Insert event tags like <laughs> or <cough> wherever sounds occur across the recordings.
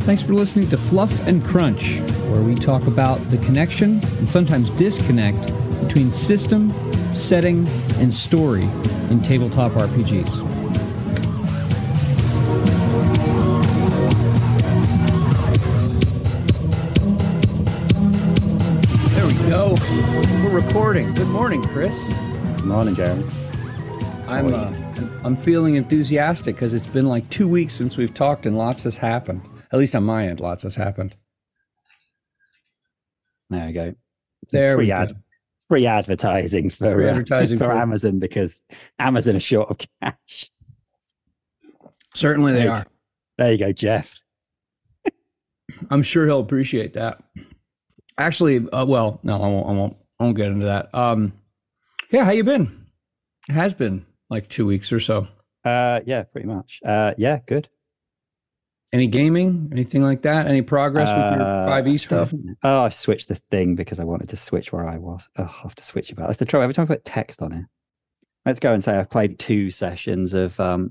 Thanks for listening to Fluff and Crunch, where we talk about the connection and sometimes disconnect between system, setting, and story in tabletop RPGs. There we go. We're recording. Good morning, Chris. Good morning, Jeremy. I'm uh, I'm feeling enthusiastic because it's been like two weeks since we've talked and lots has happened. At least on my end, lots has happened. There we go. There free we ad, go. free advertising for Free uh, advertising for for- Amazon because Amazon is short of cash. Certainly they Hey. are. There you go, Jeff. I'm sure he'll appreciate that. Actually, uh, well, no, I won't. I won't. I won't get into that. Um, yeah, how you been? It has been like two weeks or so. Uh, yeah, pretty much. Uh, yeah, good. Any gaming? Anything like that? Any progress with your Uh, 5e stuff? Oh, I switched the thing because I wanted to switch where I was. Oh, I have to switch about. That's the trouble. Every time I put text on it, let's go and say I've played two sessions of um,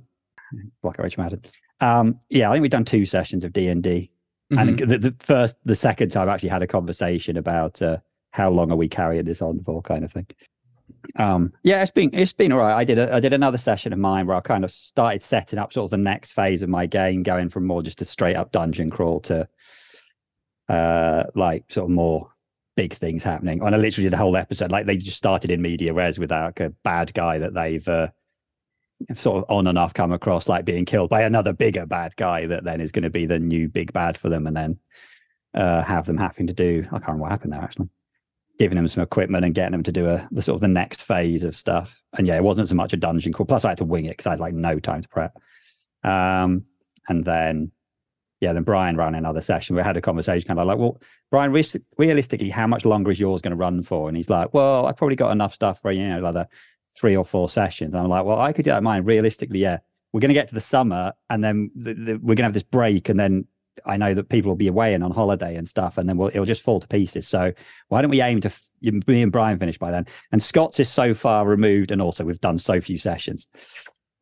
Block Rich Madden. Um, yeah, I think we've done two sessions of D and D. And the, the first, the second time, I actually had a conversation about uh, how long are we carrying this on for, kind of thing. Um, yeah, it's been it's been all right. I did a, I did another session of mine where I kind of started setting up sort of the next phase of my game, going from more just a straight up dungeon crawl to uh like sort of more big things happening. And I literally did a whole episode. Like they just started in media res with like a bad guy that they've uh, sort of on and off come across like being killed by another bigger bad guy that then is going to be the new big bad for them and then uh have them having to do I can't remember what happened there actually giving them some equipment and getting them to do a the sort of the next phase of stuff and yeah it wasn't so much a dungeon crawl plus I had to wing it because I had like no time to prep um and then yeah then Brian ran another session we had a conversation kind of like well Brian reas- realistically how much longer is yours going to run for and he's like well I've probably got enough stuff for you know like three or four sessions. And I'm like, well, I could do that mine. Realistically, yeah, we're going to get to the summer and then the, the, we're going to have this break. And then I know that people will be away and on holiday and stuff. And then we'll, it'll just fall to pieces. So why don't we aim to, me and Brian finish by then? And Scott's is so far removed. And also, we've done so few sessions.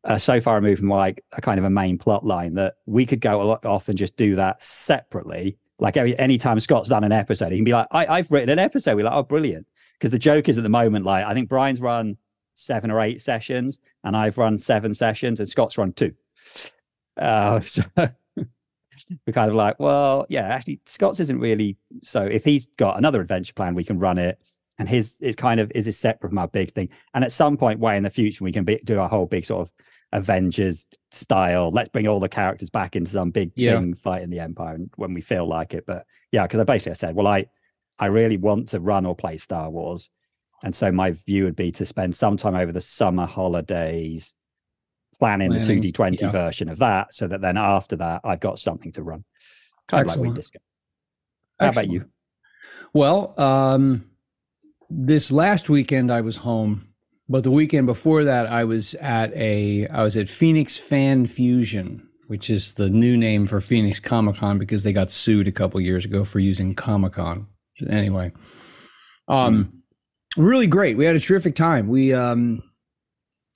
Uh, so far removed from like a kind of a main plot line that we could go off and just do that separately. Like every anytime Scott's done an episode, he can be like, I, I've written an episode. We're like, oh, brilliant. Because the joke is at the moment, like I think Brian's run seven or eight sessions, and I've run seven sessions, and Scott's run two. Uh, <laughs> so we're kind of like, well, yeah, actually, Scott's isn't really. So if he's got another adventure plan, we can run it, and his is kind of is is separate from our big thing. And at some point, way in the future, we can be, do our whole big sort of Avengers style. Let's bring all the characters back into some big Yeah. thing, fighting the Empire, when we feel like it. But yeah, because I basically I said, well, I I really want to run or play Star Wars. And so my view would be to spend some time over the summer holidays planning, Planning, the 2D20 yeah. version of that so that then after that I've got something to run. Kind of like we Excellent. discussed. How about you? Well, um, this last weekend I was home, but the weekend before that I was at a I was at Phoenix Fan Fusion, which is the new name for Phoenix Comic Con because they got sued a couple years ago for using Comic Con. Anyway, um, really great. We had a terrific time. We um,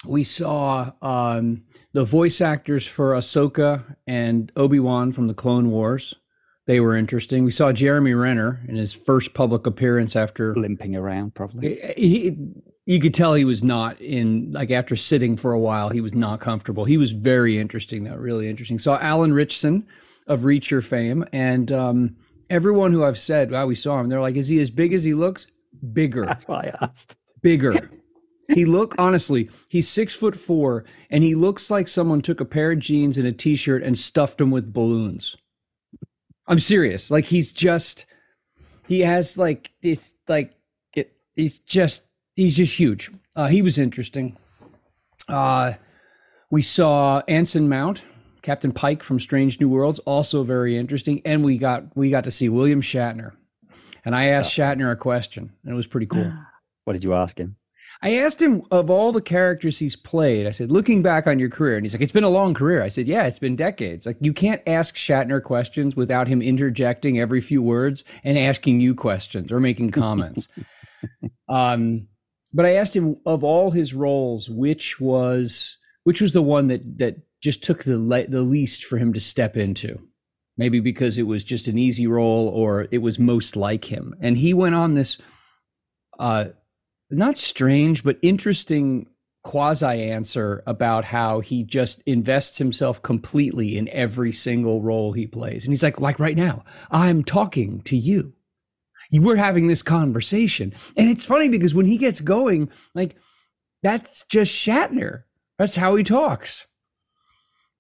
we saw um, the voice actors for Ahsoka and Obi Wan from the Clone Wars. They were interesting. We saw Jeremy Renner in his first public appearance after Limping around probably. he, you could tell he was not in like after sitting for a while he was not comfortable he was very interesting though really interesting saw alan ritchson of reacher fame and um, everyone who i've said wow we saw him they're like is he as big as he looks bigger That's why I asked. bigger <laughs> he look honestly he's six foot four and he looks like someone took a pair of jeans and a t-shirt and stuffed him with balloons. I'm serious. Like he's just he has like this like it he's just he's just huge. Uh he was interesting. Uh we saw anson mount captain pike from strange new worlds also very interesting and we got we got to see william shatner. And i asked shatner a question and it was pretty cool. What did you ask him? I asked him of all the characters he's played, I said, looking back on your career, and he's like, it's been a long career. I said, yeah, it's been decades. Like, you can't ask Shatner questions without him interjecting every few words and asking you questions or making comments. <laughs> um, but I asked him of all his roles, which was which was the one that that just took the le- the least for him to step into. maybe because it was just an easy role or it was most like him. And he went on this uh not strange but interesting quasi answer about how he just invests himself completely in every single role he plays. And he's like like right now, I'm talking to you. You were having this conversation. And it's funny because when he gets going, like that's just Shatner. That's how he talks.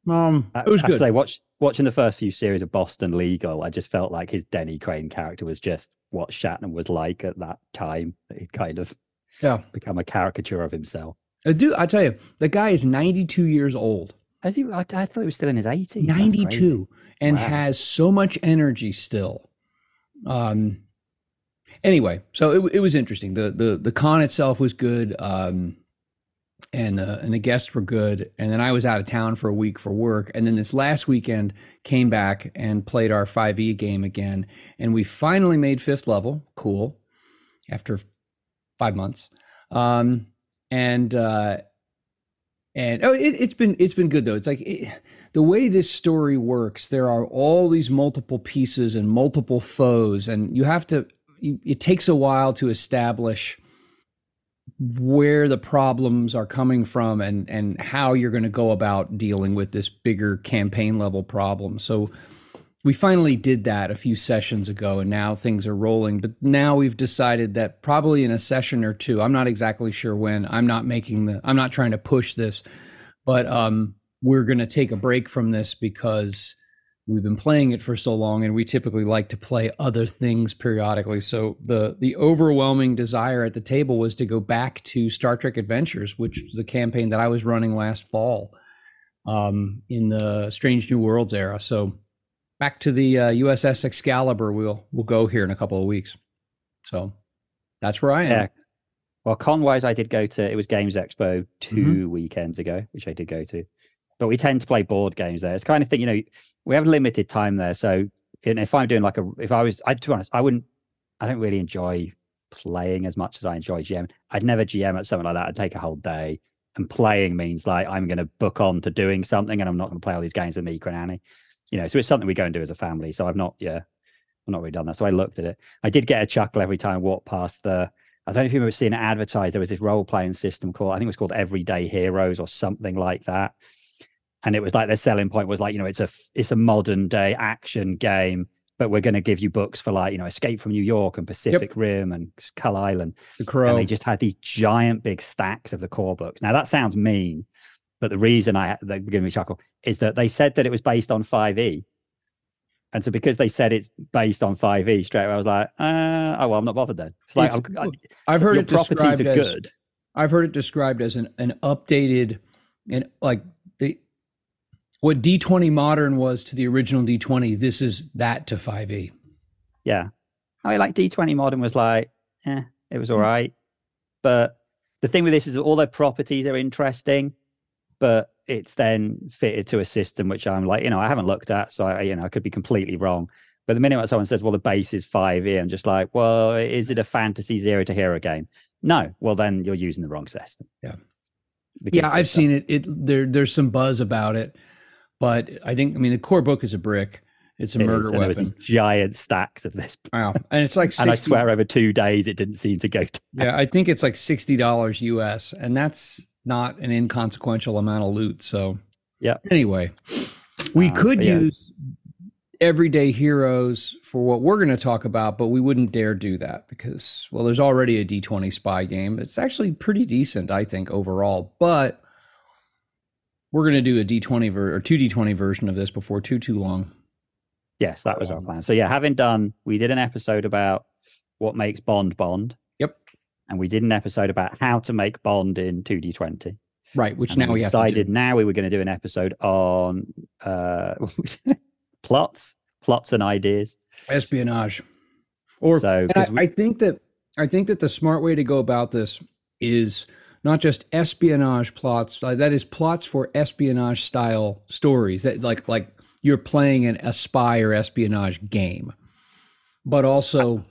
Um, it was I, good. Say watch, watching the first few series of Boston Legal, I just felt like his Denny Crane character was just what Shatner was like at that time. He'd kind of yeah become a caricature of himself. I do. I tell you, the guy is 92 years old. Has he? I, I thought he was still in his 80s. 92 and Wow. has so much energy still. Um. Anyway, so it, it was interesting. the the The con itself was good. Um, and uh, and the guests were good. And then I was out of town for a week for work. And then this last weekend came back and played our 5e game again. And we finally made fifth level. Cool. After five months. Um, and uh, and oh, it, it's been it's been good though. It's like it, the way this story works. There are all these multiple pieces and multiple foes, and you have to. It takes a while to establish where the problems are coming from and and how you're going to go about dealing with this bigger campaign level problem. So we finally did that a few sessions ago and now things are rolling. But now we've decided that probably in a session or two i'm not exactly sure when i'm not making the i'm not trying to push this but um we're going to take a break from this because we've been playing it for so long and we typically like to play other things periodically. So the the overwhelming desire at the table was to go back to star trek adventures which was the campaign that i was running last fall um in the strange new worlds era. So back to the uh, USS Excalibur. We'll we'll go here in a couple of weeks. So that's where I am. Yeah. Well, con-wise, I did go to it was Games Expo 2 Mm-hmm. weekends ago, which I did go to. But we tend to play board games there. It's kind of thing, you know, we have limited time there. So know, if I'm doing like a, if I was, I to be honest, I wouldn't, I don't really enjoy playing as much as I enjoy GM. I'd never GM at something like that. I'd take a whole day. And playing means like I'm going to book on to doing something, and I'm not going to play all these games with Mika and Annie. You know, so it's something we go and do as a family. So I've not, yeah, I've not really done that. So I looked at it. I did get a chuckle every time I walked past the. I don't know if you remember seeing it advertised. There was this role playing system called, I think it was called Everyday Heroes or something like that. And it was like their selling point was like, you know, it's a it's a modern day action game, but we're going to give you books for like, you know, Escape from New York and Pacific Rim and Skull Island. The And they just had these giant big stacks of the core books. Now that sounds mean, but the reason I they're giving me a chuckle is that they said that it was based on 5e. And so because they said it's based on 5e straight away, I was like, uh, oh well, I'm not bothered then. It's like It's- I- I've so heard it properties described are as good. I've heard it described as an an updated and like the what D20 modern was to the original D20. This is that to E. 5e. Yeah. I mean, like D20 Modern was like, eh, it was all Mm. right. But the thing with this is all their properties are interesting, but it's then fitted to a system which I'm like, you know, I haven't looked at. So, I, you know, I could be completely wrong. But the minute someone says, well, the base is 5e, I'm just like, well, is it a fantasy zero to hero game? No. Well, then you're using the wrong system. Yeah. Because Yeah, I've seen it. It there there's some buzz about it, but I think I mean the core book is a brick. It's a it is, murder and there was weapon. giant stacks of this. Wow, and it's like 60, <laughs> And I swear over two days, it didn't seem to go to Yeah, I think it's like sixty dollars US, and that's not an inconsequential amount of loot. So, Yeah. Anyway, we Um, could yeah. use everyday heroes for what we're going to talk about, but we wouldn't dare do that because, well, there's already a D20 spy game. It's actually pretty decent, I think, overall. But we're going to do a D20 ver- or two D20 version of this before too too long. Yes, that was our plan. So yeah, having done, we did an episode about what makes Bond Bond. And we did an episode about how to make Bond in 2D20. Right, which And now we have to do. decided now we were going to do an episode on uh, <laughs> plots, plots and ideas. espionage or So, I, we- I think that i think that the smart way to go about this is not just espionage plots that is plots for espionage style stories that like like you're playing an a spy or espionage game but also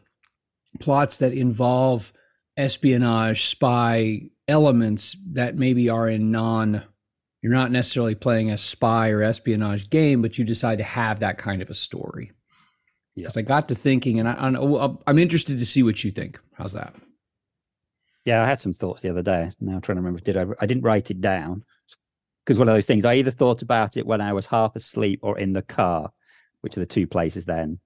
plots that involve espionage spy elements that maybe are in non You're not necessarily playing a spy or espionage game, but you decide to have that kind of a story. Because yeah. I got to thinking, and I, I'm interested to see what you think. How's that? Yeah, I had some thoughts the other day. Now I'm trying to remember. Did I? I didn't write it down because one of those things. I either thought about it when I was half asleep or in the car, which are the two places then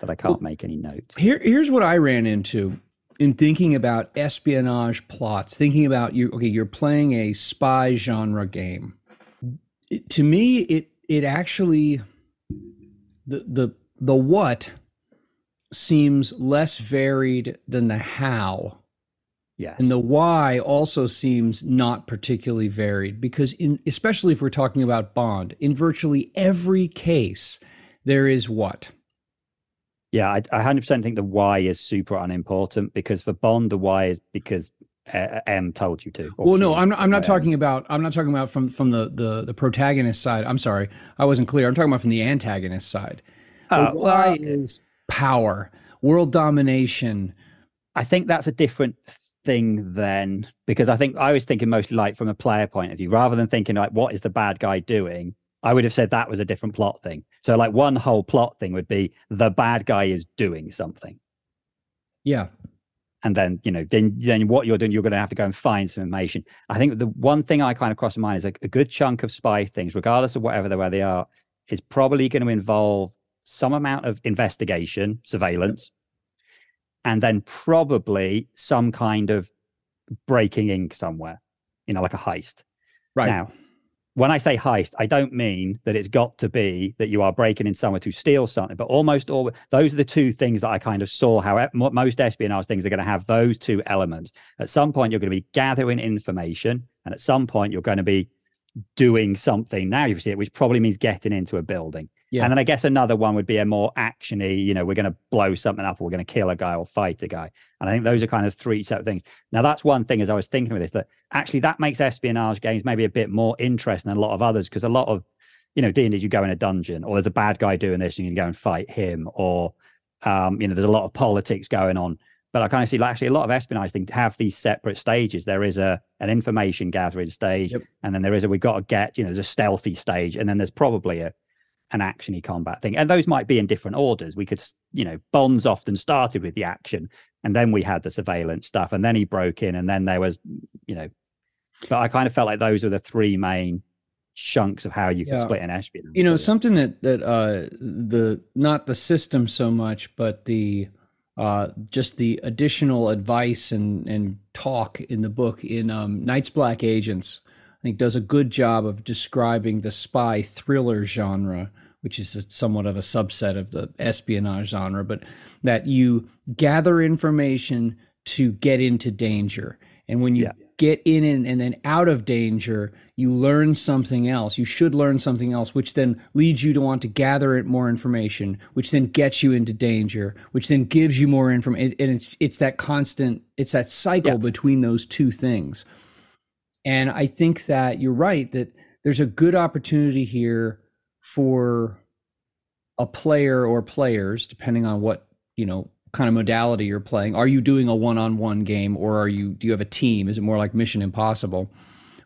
that I can't well, make any notes. Here, here's what I ran into in thinking about espionage plots. Thinking about you. Okay, you're playing a spy genre game. It, to me, it it actually the the the what seems less varied than the how Yes. And the why also seems not particularly varied because in especially if we're talking about bond, in virtually every case there is what? Yeah, I, I 100% think the why is super unimportant because for bond the why is because uh, M told you to. Well, no, I'm not, I'm not talking about I'm not talking about from from the the the protagonist side. I'm sorry, I wasn't clear. I'm talking about from the antagonist side. The uh, why well, is power, world domination. I think that's a different thing then because I think I was thinking mostly like from a player point of view rather than thinking like what is the bad guy doing. I would have said that was a different plot thing. So like one whole plot thing would be the bad guy is doing something. Yeah. And then, you know, then then what you're doing, you're going to have to go and find some information. I think the one thing I kind of cross my mind is like a good chunk of spy things, regardless of whatever the where they are, is probably going to involve some amount of investigation, surveillance, and then probably some kind of breaking in somewhere, you know, like a heist. Right. Now, when I say heist, I don't mean that it's got to be that you are breaking in somewhere to steal something, but almost all those are the two things that I kind of saw how most espionage things are going to have those two elements. At some point, you're going to be gathering information, and at some point, you're going to be doing something. Now you see it, which probably means getting into a building. Yeah. And then I guess another one would be a more actiony, you know, we're going to blow something up or we're going to kill a guy or fight a guy. And I think those are kind of three separate things. Now, that's one thing as I was thinking of this, that actually that makes espionage games maybe a bit more interesting than a lot of others because a lot of, you know, D&D, you go in a dungeon or there's a bad guy doing this and you can go and fight him or, um, you know, there's a lot of politics going on. But I kind of see like, actually a lot of espionage things have these separate stages. There is a an information gathering stage, yep. and then there is a we've got to get, you know, there's a stealthy stage, and then there's probably a an actiony combat thing and those might be in different orders we could you know bonds often started with the action and then we had the surveillance stuff and then he broke in and then there was you know but i kind of felt like those are the three main chunks of how you can yeah. split an espionage you know something that that uh the not the system so much but the uh just the additional advice and and talk in the book in um Night's Black Agents I think does a good job of describing the spy thriller genre which is a, somewhat of a subset of the espionage genre, but that you gather information to get into danger. And when you yeah. Get in and, and, then out of danger, you learn something else. You should learn something else, which then leads you to want to gather it more information, which then gets you into danger, which then gives you more information. And it's it's that constant, it's that cycle yeah. between those two things. And I think that you're right that there's a good opportunity here for a player or players, depending on what, you know, kind of modality you're playing. Are you doing a one-on-one game or are you do you have a team? Is it more like Mission Impossible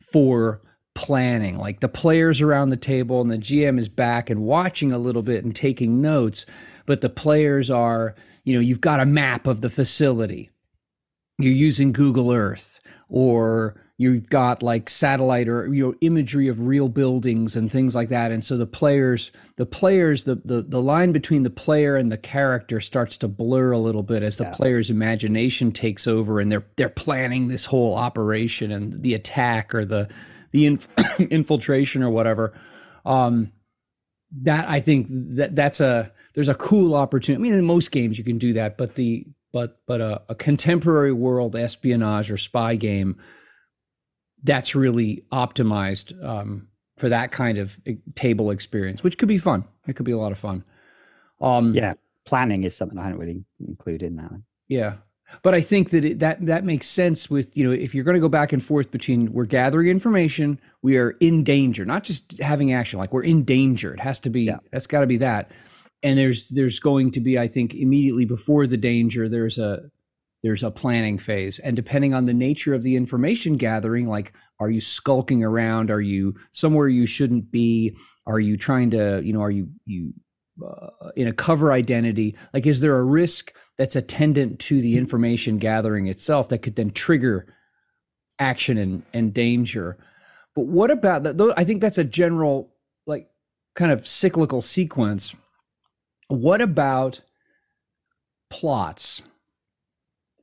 for planning? Like the players around the table and the GM is back and watching a little bit and taking notes, but the players are, you know, you've got a map of the facility. You're using Google Earth or you've got like satellite or you know imagery of real buildings and things like that. And so the players the players the the, the line between the player and the character starts to blur a little bit as the yeah. player's imagination takes over and they're they're planning this whole operation and the attack or the the inf- <coughs> infiltration or whatever. Um that i think that that's a there's a cool opportunity. I mean in most games you can do that but the but but a, a contemporary world espionage or spy game that's really optimized um, for that kind of eh, table experience, which could be fun. It could be a lot of fun. Um, yeah, planning is something I hadn't really included in that. Yeah, but I think that it, that that makes sense with you know if you're going to go back and forth between we're gathering information, we are in danger, not just having action. Like we're in danger. It has to be. Yeah. That's got to be that. And there's there's going to be I think immediately before the danger there's a there's a planning phase. And depending on the nature of the information gathering, like are you skulking around? Are you somewhere you shouldn't be? Are you trying to, you know, are you you uh, in a cover identity? Like, is there a risk that's attendant to the information gathering itself that could then trigger action and, and danger? But what about that? though I think that's a general, like, kind of cyclical sequence. What about plots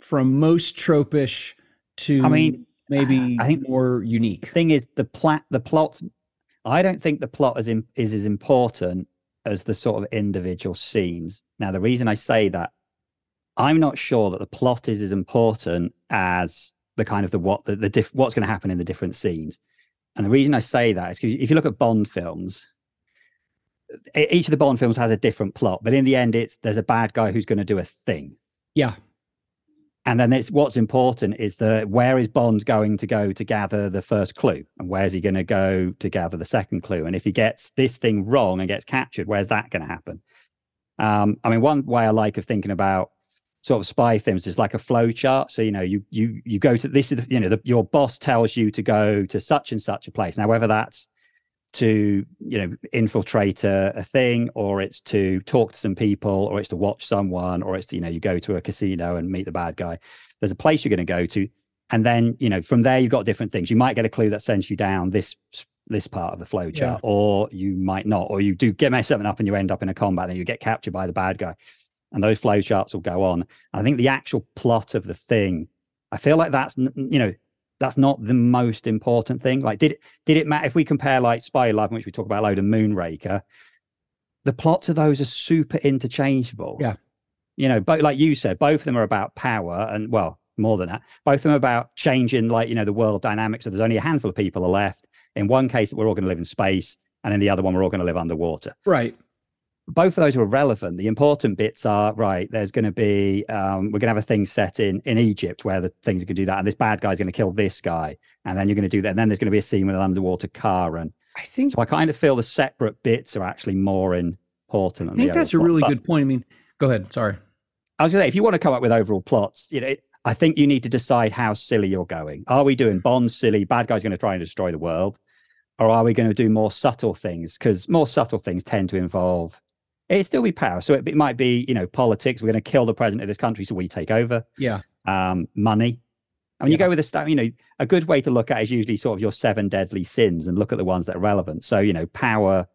from most tropish to I mean, maybe <sighs> I think more unique? The thing is, the plot, the plot. I don't think the plot is in, is as important as the sort of individual scenes. Now, the reason I say that, I'm not sure that the plot is as important as the kind of the what the, the diff, what's going to happen in the different scenes. And the reason I say that is because if you look at Bond films, each of the Bond films has a different plot, but in the end, it's there's a bad guy who's going to do a thing. Yeah. And then it's what's important is the where is Bond going to go to gather the first clue, and where's he going to go to gather the second clue? And if he gets this thing wrong and gets captured, where's that going to happen? Um, I mean, one way I like of thinking about sort of spy films is like a flow chart. So you know, you you you go to this is the, you know the, your boss tells you to go to such and such a place. Now, whether that's to you know infiltrate a, a, thing or it's to talk to some people or it's to watch someone or it's to, you know you go to a casino and meet the bad guy. There's a place you're going to go to and then you know from there you've got different things. You might get a clue that sends you down this this part of the flow chart yeah. or you might not or you do get mess something up and you end up in a combat and you get captured by the bad guy and those flow charts will go on. I think the actual plot of the thing i feel like that's you know that's not the most important thing. Like, did it did it matter if we compare like Spy in which we talk about a load, of Moonraker? The plots of those are super interchangeable. Yeah, you know, but like you said, both of them are about power, and well, more than that, both of them are about changing, like you know, the world dynamics. So there's only a handful of people are left. In one case, that we're all going to live in space, and in the other one, we're all going to live underwater. Right both of those are relevant. The important bits are right. There's going to be um, we're going to have a thing set in in Egypt where the things can do that, and this bad guy's going to kill this guy, and then you're going to do that. And then there's going to be a scene with an underwater car, and I think so. I kind of feel the separate bits are actually more important. I think that's a really good point. I mean, go ahead. Sorry. I was going to say, if you want to come up with overall plots, you know, I think you need to decide how silly you're going. Are we doing Bond silly? Bad guy's going to try and destroy the world, or are we going to do more subtle things? Because more subtle things tend to involve it'd still be power. So it, it might be, you know, politics. We're going to kill the president of this country, so we take over. Yeah. Um, money. I mean, yeah. you go with the stuff. You know, a good way to look at is usually sort of your seven deadly sins and look at the ones that are relevant. So you know, power.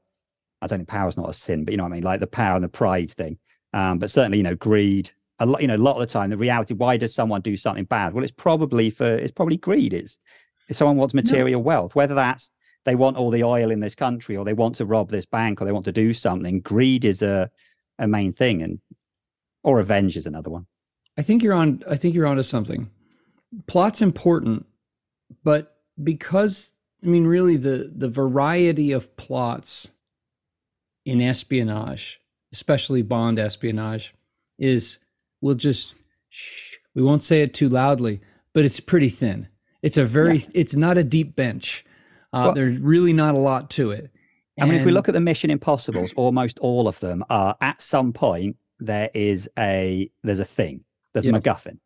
I don't think power's not a sin, but you know what I mean, like the power and the pride thing. Um, but certainly, you know, greed. A lot, you know, a lot of the time, the reality. Why does someone do something bad? Well, it's probably for it's probably greed. It's if someone wants material no. wealth, whether that's they want all the oil in this country or they want to rob this bank or they want to do something greed is a a main thing and or revenge is another one. I think you're on i think you're onto something. Plot's important but because i mean really the the variety of plots in espionage especially bond espionage is we'll just shh, we won't say it too loudly but it's pretty thin. It's a very yeah. it's not a deep bench uh, well, there's really not a lot to it. I mean, if we look at the Mission Impossibles, <clears throat> almost all of them are at some point there is a there's a thing, there's yeah. a MacGuffin,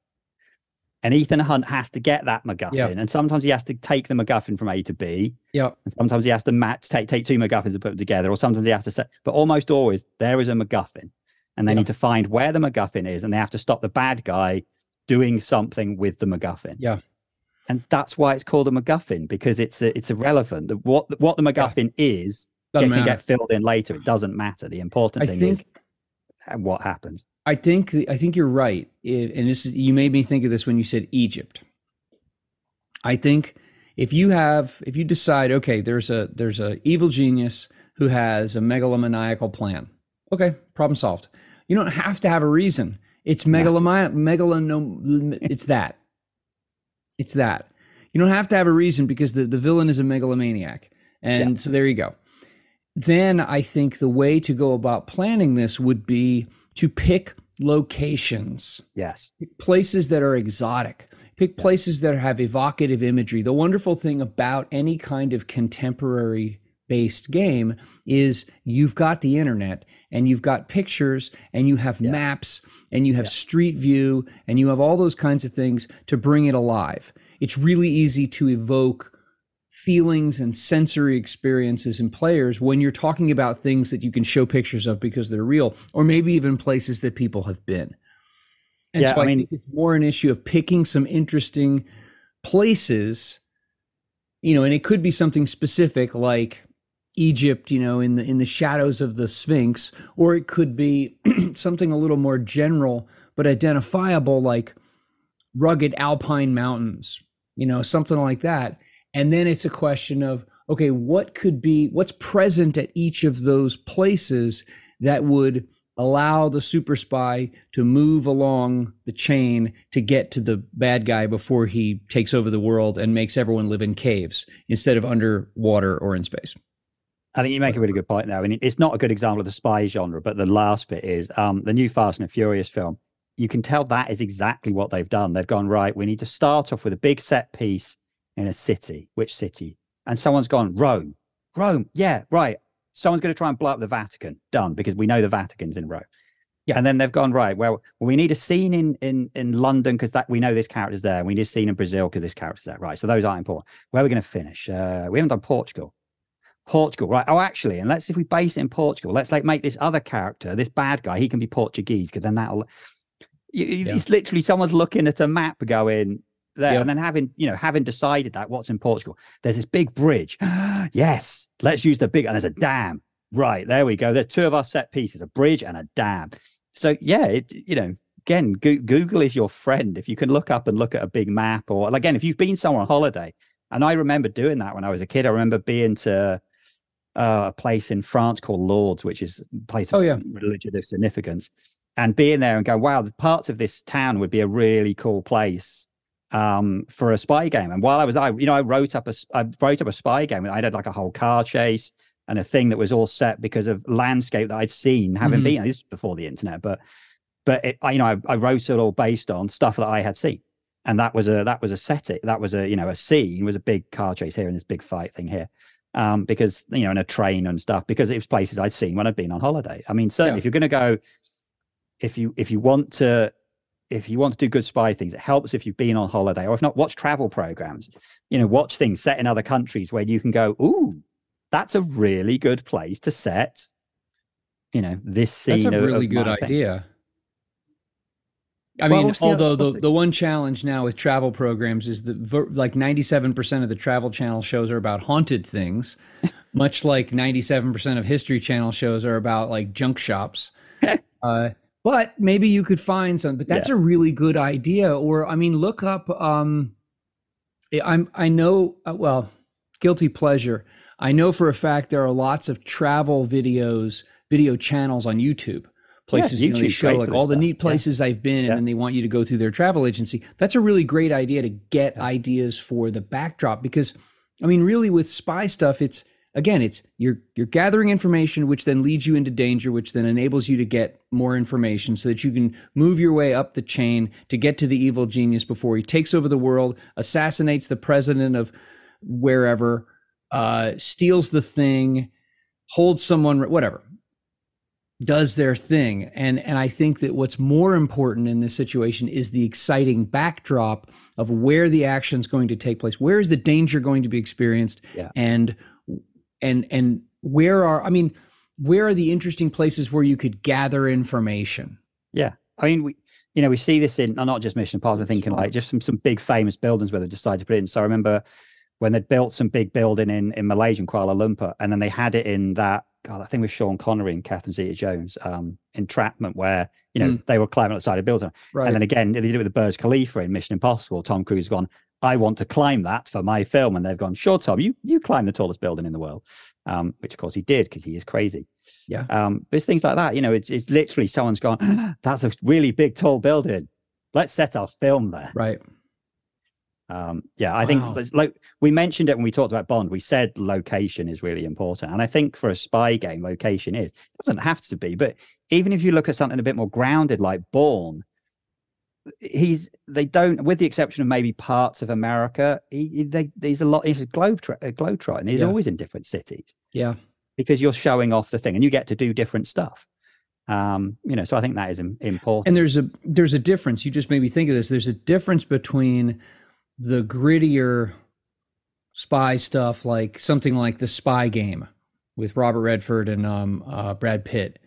and Ethan Hunt has to get that MacGuffin, yeah. and sometimes he has to take the MacGuffin from A to B, yeah, and sometimes he has to match take take two MacGuffins and put them together, or sometimes he has to say, but almost always there is a MacGuffin, and they yeah. need to find where the MacGuffin is, and they have to stop the bad guy doing something with the MacGuffin. Yeah and that's why it's called a MacGuffin because it's a, it's irrelevant. The, what what the MacGuffin yeah. is get, can get filled in later. It doesn't matter. The important I thing think, is uh, what happens. I think I think you're right, it, and this you made me think of this when you said Egypt. I think if you have if you decide okay, there's a there's a evil genius who has a megalomaniacal plan. Okay, problem solved. You don't have to have a reason. It's megalomaniacal. It's that. It's that. You don't have to have a reason because the, the villain is a megalomaniac. And yeah. so there you go. Then I think the way to go about planning this would be to pick locations. Yes. Places that are exotic. Pick places that have evocative imagery. The wonderful thing about any kind of contemporary based game is you've got the internet and you've got pictures and you have maps and you have street view and you have all those kinds of things to bring it alive. It's really easy to evoke feelings and sensory experiences in players when you're talking about things that you can show pictures of because they're real, or maybe even places that people have been. And Yeah, so I, I mean- think it's more an issue of picking some interesting places, you know, and it could be something specific like Egypt, you know, in the in the shadows of the Sphinx, or it could be <clears throat> something a little more general but identifiable like rugged alpine mountains, you know, something like that. And then it's a question of okay, what could be what's present at each of those places that would allow the super spy to move along the chain to get to the bad guy before he takes over the world and makes everyone live in caves instead of underwater or in space. I think you make a really good point there. I mean, it's not a good example of the spy genre, but the last bit is um, the new Fast and Furious film. You can tell that is exactly what they've done. They've gone, right, we need to start off with a big set piece in a city. Which city? And someone's gone, Rome. Rome. Yeah, right. Someone's going to try and blow up the Vatican. Done, because we know the Vatican's in Rome. Yeah. And then they've gone, right, well, well we need a scene in in, in London because that we know this character's there. We need a scene in Brazil because this character's there. Right. So those aren't important. Where are we going to finish? Uh, we haven't done Portugal. Portugal, right? Oh, actually, and let's if we base it in Portugal, let's like make this other character, this bad guy, he can be Portuguese because then that'll. Yeah. It's literally someone's looking at a map going there, Yeah. and then having you know having decided that what's in Portugal, there's this big bridge. <gasps> yes, let's use the big and there's a dam. Right there we go. There's two of our set pieces: a bridge and a dam. So yeah, it you know again, Goo- Google is your friend. If you can look up and look at a big map, or again, if you've been somewhere on holiday, and I remember doing that when I was a kid. I remember being to uh, a place in France called Lourdes, which is a place of Oh, yeah. religious significance, and being there and go, wow, the parts of this town would be a really cool place um, for a spy game. And while I was, I you know, I wrote up a, I wrote up a spy game. I had like a whole car chase and a thing that was all set because of landscape that I'd seen, having Mhm. been. This is before the internet, but but it, I, you know, I, I wrote it all based on stuff that I had seen and that was a that was a setting that was a you know a scene was a big car chase here and this big fight thing here um because you know in a train and stuff because it was places i'd seen when i'd been on holiday i mean certainly Yeah. if you're going to go if you if you want to if you want to do good spy things it helps if you've been on holiday or if not watch travel programs you know watch things set in other countries where you can go ooh that's a really good place to set you know this scene That's a of- really of good idea. thing. I Well, mean, although the, the- the one challenge now with travel programs is that ver- like 97% of the travel channel shows are about haunted things, <laughs> much like 97% of history channel shows are about like junk shops. <laughs> uh, but maybe you could find some, but that's a really good idea. Or, I mean, look up, um, I- I'm, I know, uh, well, guilty pleasure. I know for a fact there are lots of travel videos, video channels on YouTube. Places you know, they show like all the neat Yeah. places I've been, and Yeah. then they want you to go through their travel agency. That's a really great idea to get ideas for the backdrop because, I mean, really with spy stuff, it's again, it's you're you're gathering information, which then leads you into danger, which then enables you to get more information, so that you can move your way up the chain to get to the evil genius before he takes over the world, assassinates the president of wherever, uh, steals the thing, holds someone, whatever does their thing and and i think that what's more important in this situation is the exciting backdrop of where the action is going to take place where is the danger going to be experienced Yeah. and and and where are i mean where are the interesting places where you could gather information Yeah, I mean, we you know we see this in not just Mission Impossible. I'm thinking like just some some big famous buildings where they decided to put it in. So I remember when they'd built some big building in in Malaysia, in Kuala Lumpur, and then they had it in that God, I think with Sean Connery and Catherine Zeta-Jones, um, Entrapment, where you know they were climbing up the side of the building, right and then again they did it with the Burj Khalifa in Mission Impossible. Tom Cruise has gone, I want to climb that for my film, and they've gone, sure, Tom, you you climb the tallest building in the world, um, which of course he did because he is crazy. Yeah. Um, it's things like that. You know, it's it's literally someone's gone. That's a really big, tall building. Let's set our film there. right Um, yeah, I Wow. think like we mentioned it when we talked about Bond. We said location is really important, and I think for a spy game, location is it doesn't have to be, but even if you look at something a bit more grounded, like Bourne, he's they don't, with the exception of maybe parts of America, he, he- they, he's a lot. He's a globe a globetrotting. He's Yeah. always in different cities yeah because you're showing off the thing, and you get to do different stuff. Um, you know, so I think that is important. And there's a there's a difference. You just made me think of this. There's a difference between the grittier spy stuff, like something like the Spy Game with Robert Redford and um, uh, Brad Pitt.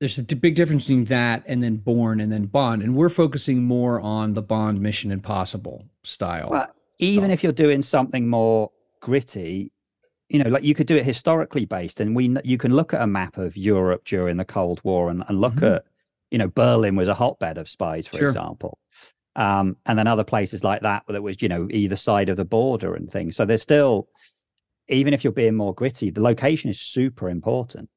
There's a big difference between that and then Bourne and then Bond, and we're focusing more on the Bond Mission Impossible style. But even stuff. if you're doing something more gritty, you know, like you could do it historically based, and we you can look at a map of Europe during the Cold War and, and look Mhm. at, you know, Berlin was a hotbed of spies, for Sure. example, um, and then other places like that that was, you know, either side of the border and things. So there's still, even if you're being more gritty, the location is super important.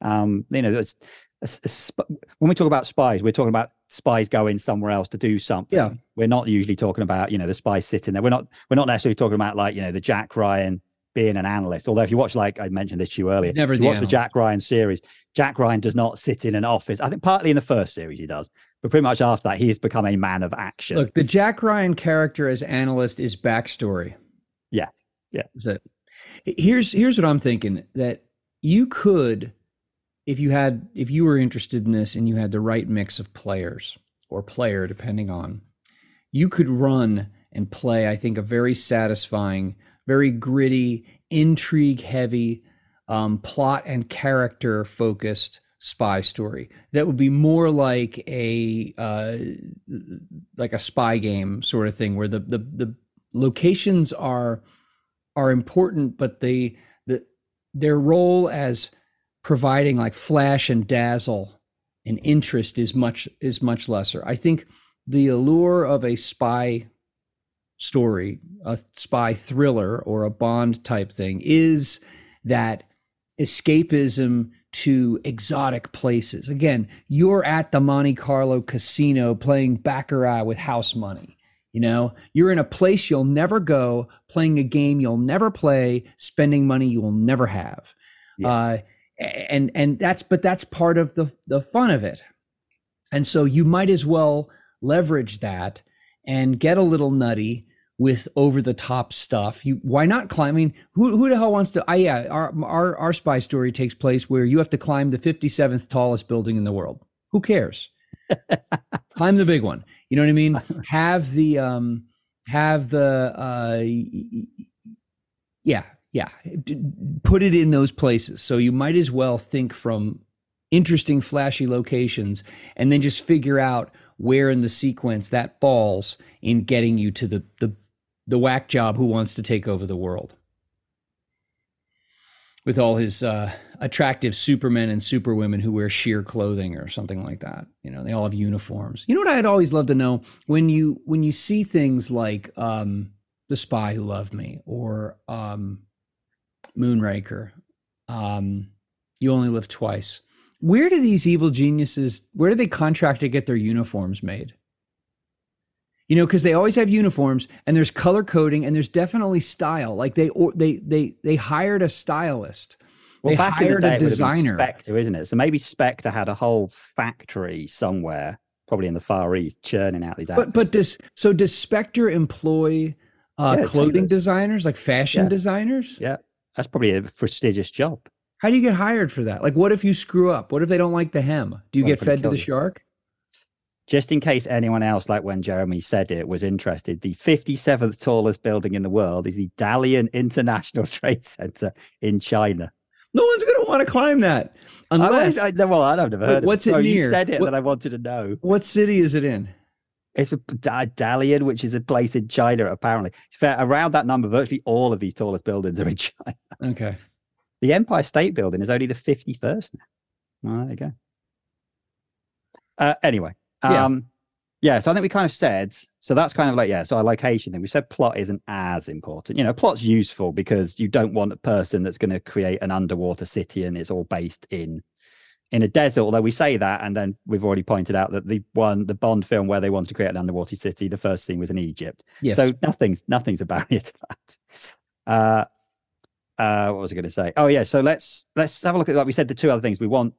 Um, you know, it's, it's- it's when we talk about spies, we're talking about spies going somewhere else to do something. Yeah. We're not usually talking about, you know, the spies sitting there. We're not we're not necessarily talking about like, you know, the Jack Ryan being an analyst. Although if you watch, like I mentioned this to you earlier, Never if the you watch the. Jack Ryan series, Jack Ryan does not sit in an office. I think partly in the first series he does, but pretty much after that, he has become a man of action. Look, the Jack Ryan character as analyst is backstory. yes. Yeah. Is it? Here's here's what I'm thinking that you could, if you had if you were interested in this and you had the right mix of players or player depending on, you could run and play. I think a very satisfying, very gritty, intrigue heavy, um, plot and character focused spy story that would be more like a uh, like a spy game sort of thing where the the the locations are are important, but they the their role as providing like flash and dazzle and interest is much is much lesser. I think the allure of a spy story, a spy thriller or a Bond type thing is that escapism to exotic places. Again, you're at the Monte Carlo casino playing baccarat with house money. You know, you're in a place you'll never go, playing a game you'll never play, spending money you will never have. Yes. Uh, and and that's but that's part of the the fun of it. And so you might as well leverage that and get a little nutty with over the top stuff. You why not climb? I mean, who who the hell wants to? I yeah, our our our spy story takes place where you have to climb the 57th tallest building in the world. Who cares? <laughs> climb the big one. You know what I mean? Have the um have the uh yeah, yeah. Put it in those places. So you might as well think from interesting flashy locations and then just figure out where in the sequence that falls in getting you to the the the whack job who wants to take over the world. With all his uh, attractive supermen and superwomen who wear sheer clothing or something like that. You know they all have uniforms. You know what i'd always love to know? When you when you see things like um the spy who loved me or um moonraker um you only live twice where do these evil geniuses where do they contract to get their uniforms made you know because they always have uniforms and there's color coding and there's definitely style like they or they they they hired a stylist Well, they back in the hired day, a it would have been designer Spectre, isn't it? So maybe Spectre had a whole factory somewhere, probably in the Far East, churning out these but outfits. but does so does spectre employ uh Yeah, clothing designers like fashion Yeah. designers yeah, that's probably a prestigious job. how do you get hired for that like what if you screw up what if they don't like the hem do you Well, get fed to the you. shark Just in case anyone else, like when Jeremy said it, was interested, the 57th tallest building in the world is the Dalian International <laughs> Trade Center in China. no one's gonna want to climb that I, unless always, I, well, I've never heard of what's it. it So you said it, What- that I wanted to know. what city is it in It's a Da- Dalian, which is a place in China, apparently. To Fair, around that number, virtually all of these tallest buildings are in <laughs> China. okay The Empire State Building is only the 51st now. Well, there you go. Uh, anyway, Yeah. um, yeah. So I think we kind of said so. That's kind of like yeah. So our location thing. We said plot isn't as important. You know, plot's useful because you don't want a person that's going to create an underwater city and it's all based in in a desert. Although we say that, and then we've already pointed out that the one the Bond film where they wanted to create an underwater city, the first scene was in Egypt. yes So nothing's nothing's a barrier <laughs> to that. Uh, uh, what was I going to say? Oh yeah, so let's let's have a look at like we said the two other things we want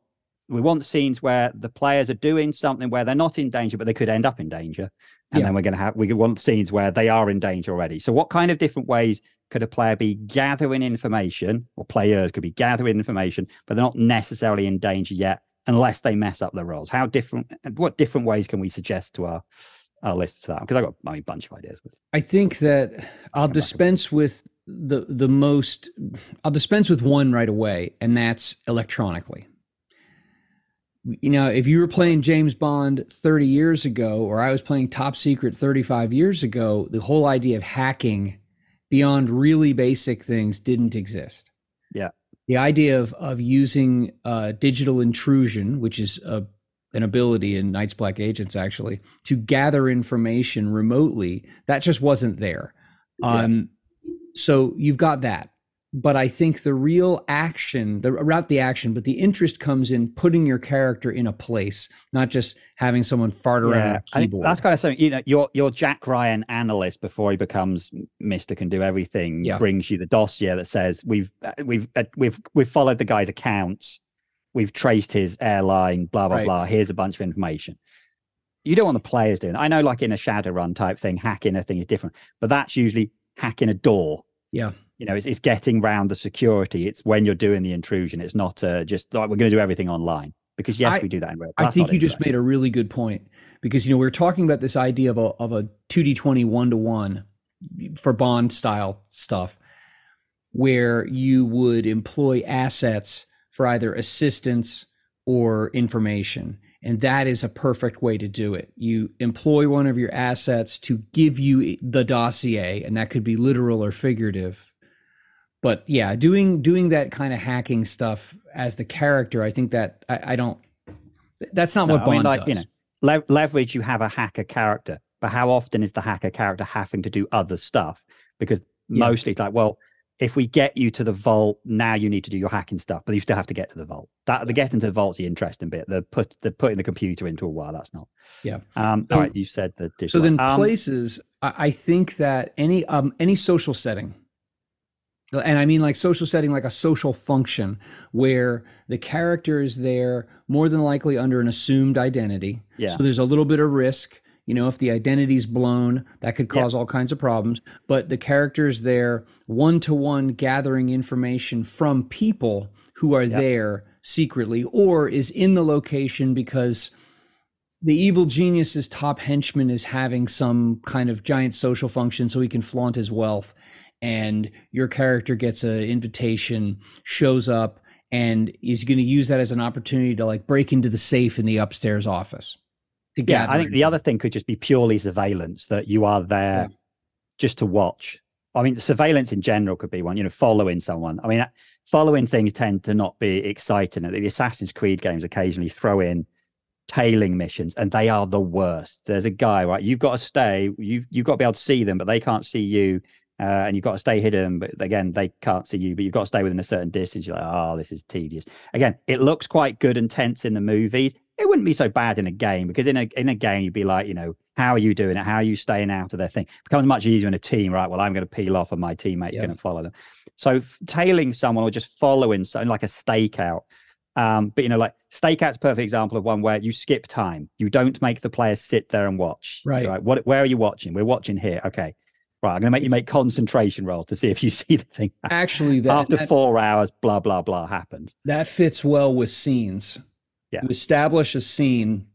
we want scenes where the players are doing something where they're not in danger, but they could end up in danger. And Yeah. then we're going to have, we want scenes where they are in danger already. So, what kind of different ways could a player be gathering information, or players could be gathering information, but they're not necessarily in danger yet, unless they mess up their roles? How different, what different ways can we suggest to our, our list to that? Because I've got I mean, a bunch of ideas. With, I think that I'll dispense with the the most I'll dispense with one right away, and that's electronically. You know, if you were playing James Bond 30 years ago, or I was playing Top Secret 35 years ago, the whole idea of hacking beyond really basic things didn't exist. Yeah. The idea of of using uh, digital intrusion, which is a an ability in Night's Black Agents actually to gather information remotely that just wasn't there. Yeah. Um, so you've got that, but I think the real action, the not the action, but the interest comes in putting your character in a place, not just having someone fart around yeah, a I think keyboard. that's kind of something, you know, your, your Jack Ryan analyst before he becomes Mr. Can Do Everything Yeah. brings you the dossier that says we've, uh, we've, uh, we've, we've followed the guy's accounts. We've traced his airline, blah, blah, Right. blah. Here's a bunch of information. You don't want the players doing. that. I know, like in a Shadowrun type thing, hacking a thing is different, but that's usually hacking a door. yeah, You know, it's, it's getting round the security. It's when you're doing the intrusion. It's not uh, just like we're going to do everything online because yes, I- we do that in real. I think you just made a really good point because you know we are talking about this idea of a of a two d twenty one to one for Bond style stuff, where you would employ assets for either assistance or information, and that is a perfect way to do it. You employ one of your assets to give you the dossier, and that could be literal or figurative. But yeah, doing doing that kind of hacking stuff as the character, I think that I, I don't. That's not No, what I Bond mean, like does. you know, le- leverage. You have a hacker character, but how often is the hacker character having to do other stuff? Because Yeah. mostly it's like, well, if we get you to the vault, now you need to do your hacking stuff, but you still have to get to the vault. That the getting to the vault's the interesting bit. The put the putting the computer into a while. That's not. Yeah. Um. So- all right. You said the. so then. Um, places, I, I think that any um any social setting, and I mean like social setting, like a social function where the character is there more than likely under an assumed identity. Yeah. So there's a little bit of risk. You know, if the identity's blown, that could Yeah. cause all kinds of problems. But the character's there one to one gathering information from people who are Yeah. there secretly or is in the location because the evil genius's top henchman is having some kind of giant social function so he can flaunt his wealth and your character gets an invitation shows up and is going to use that as an opportunity to like break into the safe in the upstairs office to Yeah, I think the other thing could just be purely surveillance that you are there Yeah. just to watch. I mean, surveillance in general could be one, you know, following someone. I mean, uh, following things tend to not be exciting. The Assassin's Creed games occasionally throw in tailing missions and they are the worst. There's a guy, right? You've got to stay, you've, you've got to be able to see them, but they can't see you. Uh, and you've got to stay hidden, but again, they can't see you, but you've got to stay within a certain distance. You're like, oh, this is tedious. Again, it looks quite good and tense in the movies. It wouldn't be so bad in a game because in a in a game you'd be like, you know, how are you doing it? How are you staying out of their thing? It becomes much easier in a team, right? Well, I'm going to peel off, and my teammate's Yeah. going to follow them. So tailing someone or just following something like a stakeout. Um, but you know, like stakeout's a perfect example of one where you skip time. You don't make the players sit there and watch. Right. Right. What? Where are you watching? We're watching here. Okay. Right. I'm going to make you make concentration rolls to see if you <laughs> see the thing. actually that, After that, four hours, blah blah blah happens. that fits well with scenes Yeah. you establish a scene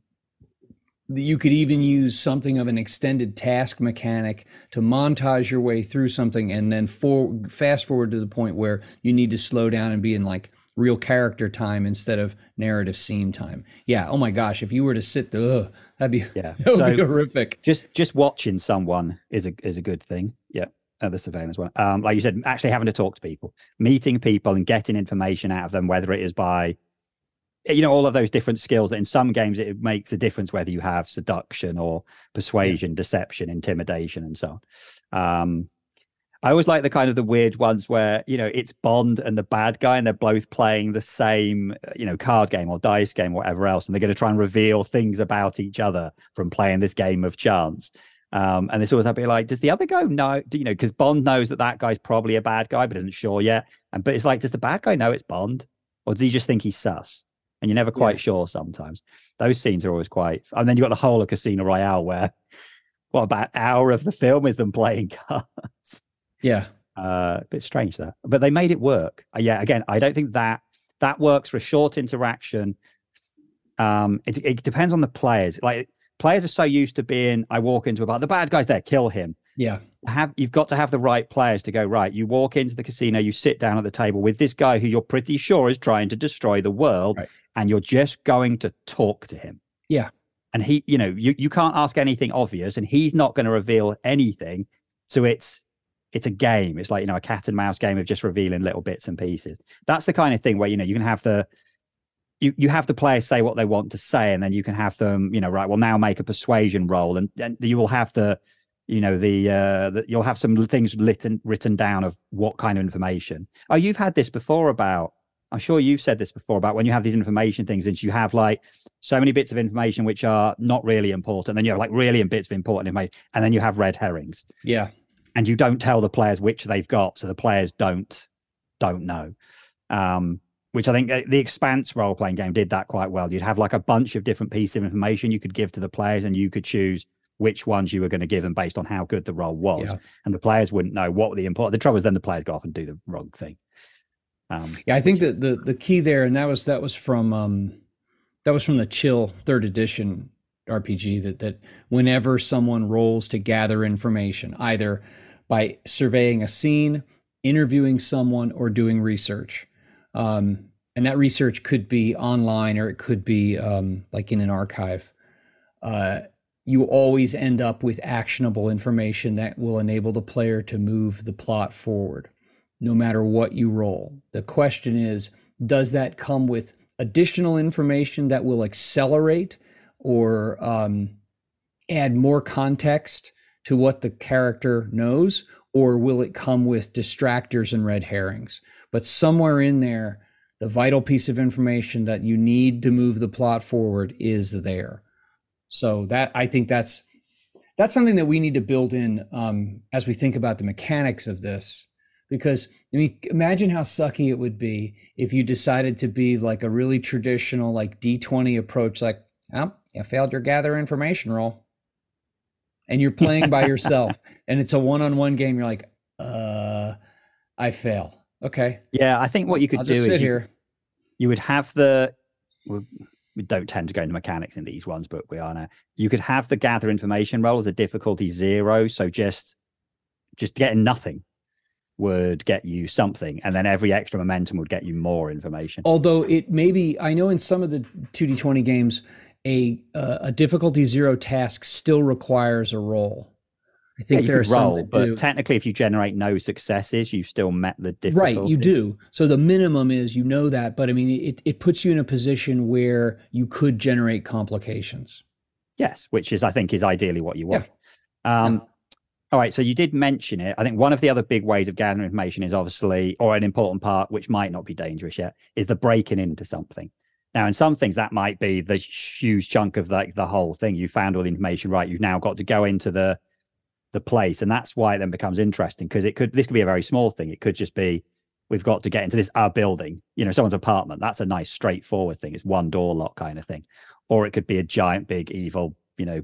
that you could even use something of an extended task mechanic to montage your way through something and then for fast forward to the point where you need to slow down and be in like real character time instead of narrative scene time. Yeah. Oh my gosh. If you were to sit there, ugh, that'd be <laughs> Yeah. that would So- be horrific. just just watching someone is a is a good thing. Yeah, uh, the surveillance one. Um, like you said, actually having to talk to people, meeting people, and getting information out of them, whether it is by, you know, all of those different skills that in some games it makes a difference whether you have seduction or persuasion, deception, intimidation, and so on. Um, I always like the kind of the weird ones where you know it's Bond and the bad guy, and they're both playing the same uh, you know card game or dice game, or whatever else, and they're going to try and reveal things about each other from playing this game of chance. Um, and this always have to be like, does the other guy know? Do you know? Because Bond knows that that guy's probably a bad guy, but isn't sure yet. And but it's like, does the bad guy know it's Bond, or does he just think he's sus? and you're never quite yeah. sure sometimes. Those scenes are always quite. And then you've got the whole of Casino Royale where, what about hour of the film is them playing <laughs> cards? Yeah, uh, a bit strange that, but they made it work. Uh, yeah, again, I don't think that that works for a short interaction. Um, it, it depends on the players. Like players are so used to being, I walk into a bar, the bad guy's there, kill him. Yeah. Have you've got to have the right players to go right. You walk into the casino, you sit down at the table with this guy who you're pretty sure is trying to destroy the world, right. and you're just going to talk to him. Yeah. And he, you know, you, you can't ask anything obvious, and he's not going to reveal anything. So it's it's a game. It's like, you know, a cat and mouse game of just revealing little bits and pieces. That's the kind of thing where, you know, you can have the you, you have the players say what they want to say, and then you can have them, you know, right, well, now make a persuasion roll, and, and you will have the you know the uh the, you'll have some things written written down of what kind of information oh you've had this before about i'm sure you've said this before about when you have these information things and you have like so many bits of information which are not really important then you have like really in bits of important information and then you have red herrings yeah and you don't tell the players which they've got so the players don't don't know um which I think uh, the Expanse roll playing game did that quite well. You'd have like a bunch of different pieces of information you could give to the players, and you could choose which ones you were going to give them based on how good the role was. Yeah. And the players wouldn't know what the important. The trouble is then the players go off and do the wrong thing. Um, yeah, I think that the the key there, and that was that was from um, that was from the Chill Third Edition RPG. That that whenever someone rolls to gather information, either by surveying a scene, interviewing someone, or doing research, um, and that research could be online or it could be um, like in an archive. Uh, you always end up with actionable information that will enable the player to move the plot forward, no matter what you roll. The question is does that come with additional information that will accelerate or um, add more context to what the character knows? Or will it come with distractors and red herrings? But somewhere in there, the vital piece of information that you need to move the plot forward is there. So that I think that's that's something that we need to build in um, as we think about the mechanics of this. Because I mean, imagine how sucky it would be if you decided to be like a really traditional like D20 approach, like, you failed your gather information roll. And you're <laughs> playing by yourself and it's a one-on-one game. You're like, uh, I fail. Okay. Yeah, I think what you could I'll do is you, here. you would have the we don't tend to go into mechanics in these ones, but we are now. You could have the gather information roll as a difficulty zero, so just just getting nothing would get you something, and then every extra momentum would get you more information. Although it maybe I know in some of the two D twenty games, a uh, a difficulty zero task still requires a roll. I think yeah, there are roll, some but do. technically, if you generate no successes, you've still met the difficulty. Right, you do. So the minimum is you know that, but I mean, it it puts you in a position where you could generate complications. Yes, which is I think is ideally what you want. Yeah. Um, yeah. All right, so you did mention it. I think one of the other big ways of gathering information is obviously, or an important part, which might not be dangerous yet, is the breaking into something. Now, in some things, that might be the huge chunk of like the whole thing. You found all the information right. You've now got to go into the the place and that's why it then becomes interesting because it could this could be a very small thing it could just be we've got to get into this our building you know someone's apartment that's a nice straightforward thing it's one door lock kind of thing or it could be a giant big evil you know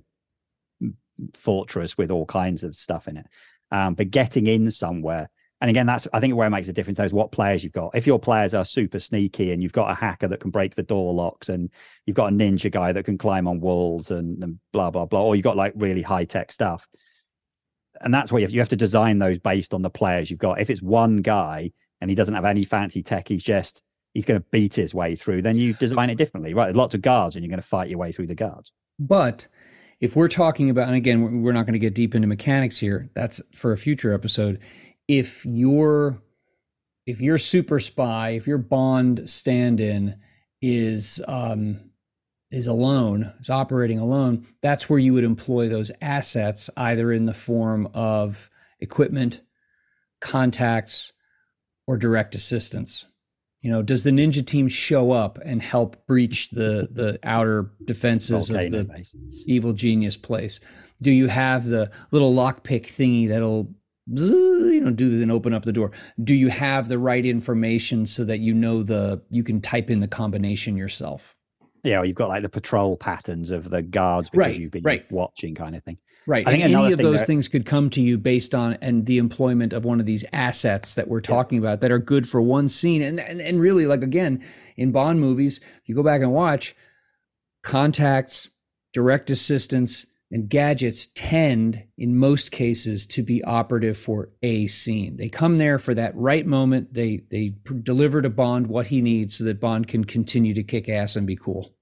fortress with all kinds of stuff in it um, but getting in somewhere and again that's i think where it makes a difference is what players you've got if your players are super sneaky and you've got a hacker that can break the door locks and you've got a ninja guy that can climb on walls and, and blah blah blah or you've got like really high tech stuff and that's where you have, you have to design those based on the players you've got. If it's one guy and he doesn't have any fancy tech, he's just he's going to beat his way through. Then you design it differently, right? There's lots of guards, and you're going to fight your way through the guards. But if we're talking about, and again, we're not going to get deep into mechanics here. That's for a future episode. If you're if your super spy, if your Bond stand-in is um, is alone, is operating alone, that's where you would employ those assets either in the form of equipment, contacts, or direct assistance. You know, does the ninja team show up and help breach the the outer defenses of the evil genius place? Do you have the little lockpick thingy that'll you know do then open up the door. Do you have the right information so that you know the you can type in the combination yourself? Yeah you've got like the patrol patterns of the guards because Right, you've been right. watching kind of thing. Right I think any of those things could come to you based on and the employment of one of these assets that we're talking about that are good for one scene and, and and really like again in bond movies you go back and watch contacts direct assistance and gadgets tend in most cases to be operative for a scene. They come there for that right moment. They they pr- deliver to bond what he needs so that bond can continue to kick ass and be cool.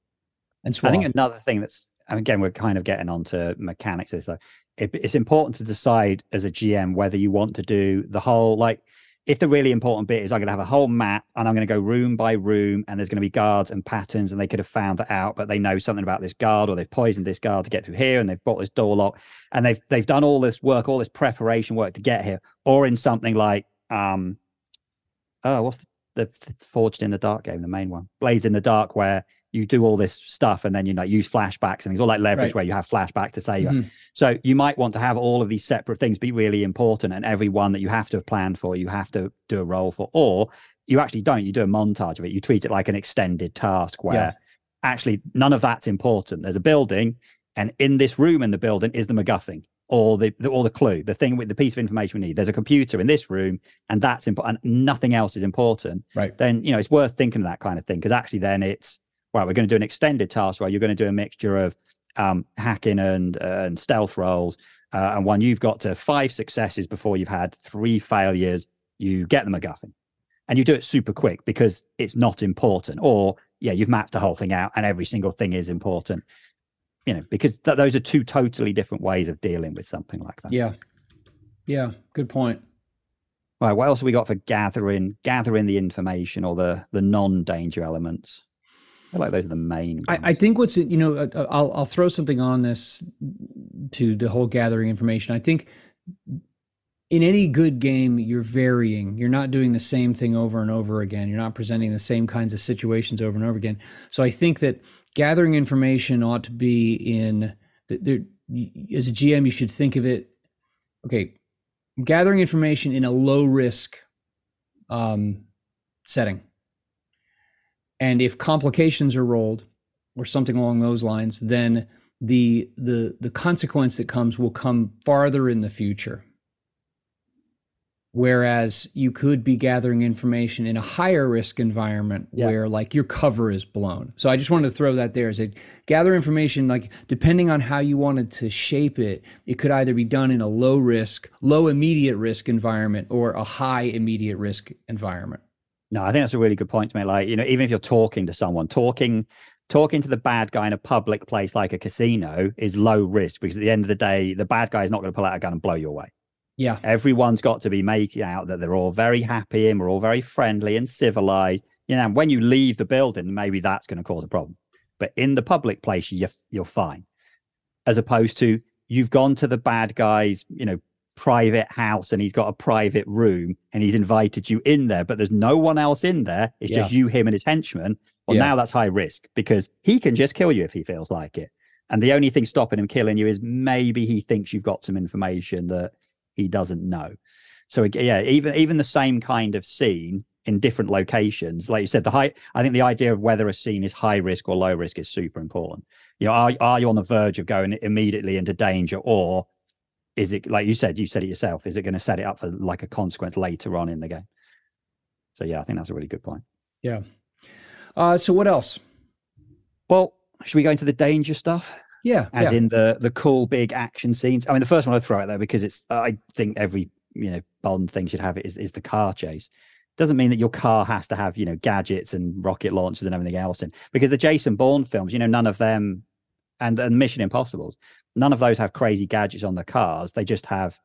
And I think another thing that's and again we're kind of getting onto mechanics of this, though. It, it's important to decide as a GM whether you want to do the whole like if the really important bit is I'm going to have a whole map and I'm going to go room by room and there's going to be guards and patterns and they could have found that out but they know something about this guard or they've poisoned this guard to get through here and they've bought this door lock and they've they've done all this work all this preparation work to get here or in something like um oh what's the, the forged in the dark game the main one? Blades in the dark where you do all this stuff and then you know use flashbacks and things all like leverage Right. where you have flashback to say Mhm. so you might want to have all of these separate things be really important, and every one that you have to have planned for, you have to do a roll for, or you actually don't. You do a montage of it. You treat it like an extended task where Yeah. actually none of that's important. There's a building, and in this room in the building is the MacGuffin or the, the or the clue, the thing with the piece of information we need. There's a computer in this room, and that's important. And nothing else is important. right Then you know it's worth thinking of that kind of thing because actually then it's well, we're going to do an extended task where you're going to do a mixture of um, hacking and uh, and stealth rolls. Uh, and when you've got to five successes before you've had three failures, you get the MacGuffin, and you do it super quick because it's not important. Or yeah, you've mapped the whole thing out, and every single thing is important. You know, because th- those are two totally different ways of dealing with something like that. yeah yeah good point Right. What else have we got for gathering gathering the information or the the non danger elements? I feel like those are the main. I, I think what's you know uh, I'll I'll throw something on this to the whole gathering information. I think in any good game you're varying. You're not doing the same thing over and over again. You're not presenting the same kinds of situations over and over again. So I think that gathering information ought to be in th- there as a GM you should think of it okay, gathering information in a low risk um, setting. And if complications are rolled or something along those lines, then the the the consequence that comes will come farther in the future. Whereas you could be gathering information in a higher risk environment Yeah. where like your cover is blown. So I just wanted to throw that there as a gather information, like depending on how you wanted to shape it, it could either be done in a low risk, low immediate risk environment or a high immediate risk environment. No, I think that's a really good point to make. Like, you know, even if you're talking to someone, talking talking to the bad guy in a public place like a casino is low risk because at the end of the day, the bad guy is not going to pull out a gun and blow you away. Yeah. Everyone's got to be making out that they're all very happy and we're all very friendly and civilized. You know, when you leave the building, maybe that's going to cause a problem. But in the public place, you're you're fine. As opposed to you've gone to the bad guy's, you know, private house and he's got a private room and he's invited you in there, but there's no one else in there. It's just you, him, and his henchmen. Well, Yeah. now that's high risk because he can just kill you if he feels like it. And the only thing stopping him killing you is maybe he thinks you've got some information that he doesn't know. So yeah, even even the same kind of scene in different locations, like you said, the high. I think the idea of whether a scene is high risk or low risk is super important. You know, are are you on the verge of going immediately into danger, or is it like you said? You said it yourself. Is it going to set it up for like a consequence later on in the game? So yeah, I think that's a really good point. Yeah. Uh, so what else? Well, should we go into the danger stuff? Yeah. as yeah. in the the cool big action scenes. I mean, the first one I throw out there because it's I think every you know Bond thing should have it is is the car chase. Doesn't mean that your car has to have you know gadgets and rocket launchers and everything else in because the Jason Bourne films, you know, none of them and and Mission Impossible's, none of those have crazy gadgets on the cars. They just have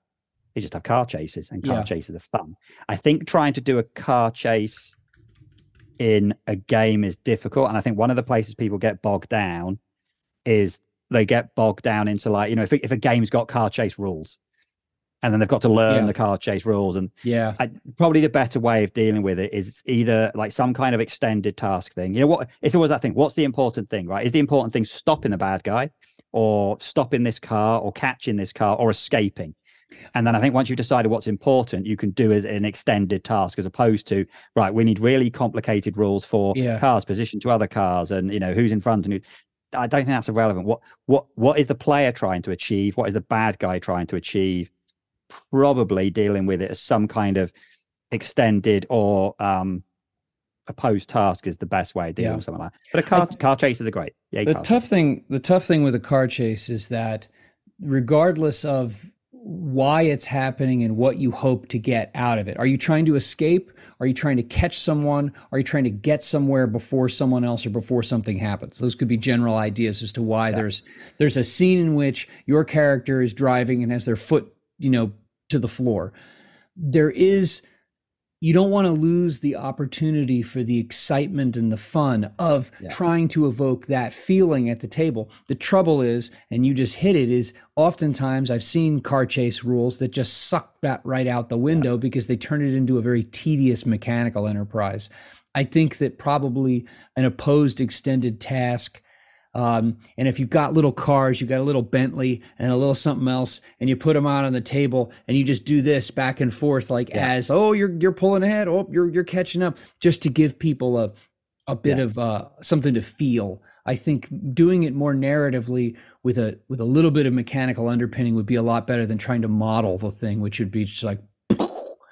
they just have car chases and car Yeah. chases are fun. I think trying to do a car chase in a game is difficult, and I think one of the places people get bogged down is they get bogged down into like you know if if a game's got car chase rules, and then they've got to learn Yeah. the car chase rules, and yeah. I, probably the better way of dealing with it is either like some kind of extended task thing. You know what? It's always that thing. What's the important thing, right? Is the important thing stopping the bad guy, or stopping this car, or catching this car, or escaping? And then I think once you've decided what's important, you can do as an extended task as opposed to, right, we need really complicated rules for Yeah. cars position to other cars and you know who's in front and who I don't think that's irrelevant. What what what is the player trying to achieve? What is the bad guy trying to achieve? Probably dealing with it as some kind of extended or um opposed task is the best way of dealing Yeah. with something like that. But a car car chases are great. Yeah, the tough thing the tough thing with a car chase is that regardless of why it's happening and what you hope to get out of it are you trying to escape are you trying to catch someone are you trying to get somewhere before someone else or before something happens those could be general ideas as to why there's there's a scene in which your character is driving and has their foot you know to the floor there is you don't want to lose the opportunity for the excitement and the fun of Yeah. trying to evoke that feeling at the table. The trouble is, and you just hit it, is oftentimes I've seen car chase rules that just suck that right out the window because they turn it into a very tedious mechanical enterprise. I think that probably an opposed extended task. Um, and if you've got little cars, you've got a little Bentley and a little something else, and you put them out on the table, and you just do this back and forth, like Yeah. as oh you're you're pulling ahead, oh you're you're catching up, just to give people a a bit Yeah. of uh, something to feel. I think doing it more narratively with a with a little bit of mechanical underpinning would be a lot better than trying to model the thing, which would be just like <laughs>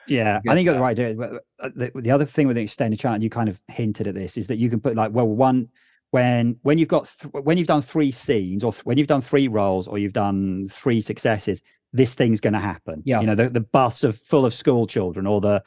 Yeah, I think you got that. the right idea. But, uh, The, the other thing with the extended chart, and you kind of hinted at this, is that you can put like, well, one when when you've got th- when you've done three scenes, or th- when you've done three rolls, or you've done three successes, this thing's going to happen. Yeah. you know, the, the bus of full of school children, or the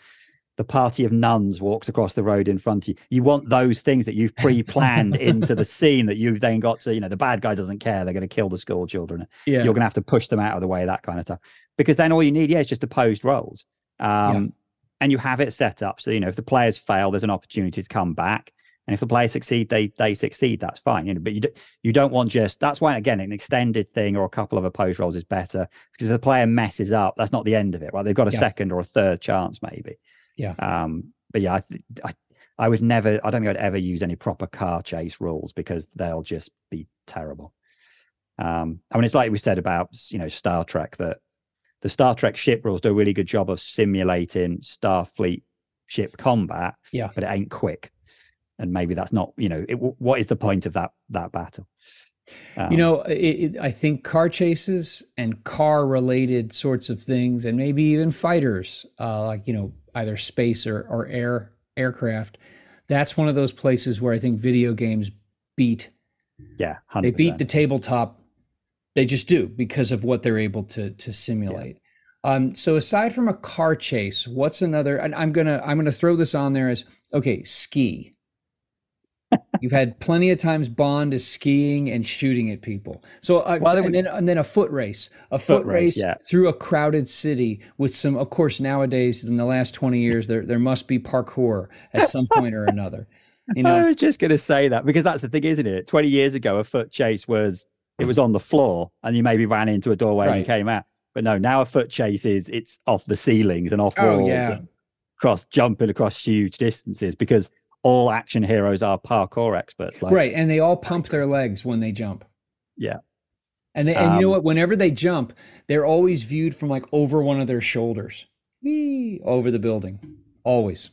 the party of nuns walks across the road in front of you. You want those things that you've pre-planned <laughs> into the scene that you've then got to. You know, the bad guy doesn't care; they're going to kill the school children yeah, you're going to have to push them out of the way, that kind of stuff. Because then all you need, yeah, is just opposed rolls. Um, And you have it set up. So, you know, if the players fail, there's an opportunity to come back. And if the players succeed, they they succeed. That's fine. You know, but you, do, you don't want just, that's why, again, an extended thing or a couple of opposed rolls is better. Because if the player messes up, that's not the end of it, right? They've got a Yeah. second or a third chance, maybe. Yeah. Um, but yeah, I, th- I, I would never, I don't think I'd ever use any proper car chase rules because they'll just be terrible. Um, I mean, it's like we said about you know Star Trek that the Star Trek ship rules do a really good job of simulating Starfleet ship combat, Yeah. but it ain't quick, and maybe that's not you know it, what is the point of that that battle? Um, You know, it, it, I think car chases and car related sorts of things, and maybe even fighters, uh, like, you know, either space or, or air aircraft, that's one of those places where I think video games beat, yeah, 100%. they beat the tabletop. They just do because of what they're able to, to simulate. Um, so aside from a car chase, what's another, and I'm gonna, I'm gonna throw this on there as, okay, ski. You've had plenty of times Bond is skiing and shooting at people. So, uh, Well, and then and then a foot race, a Foot foot, race, race, yeah. through a crowded city with some. Of course, nowadays in the last twenty years, there there must be parkour at some point or another. <laughs> You know? I was just going to say that because that's the thing, isn't it? Twenty years ago, a foot chase was it was on the floor, and you maybe ran into a doorway and came out. But no, now a foot chase is it's off the ceilings and off Oh, walls yeah. and across jumping across huge distances because all action heroes are parkour experts. Like, right? And they all pump their legs when they jump. Yeah. And they, and you know Um, what? Whenever they jump, they're always viewed from like over one of their shoulders, Whee, over the building, always.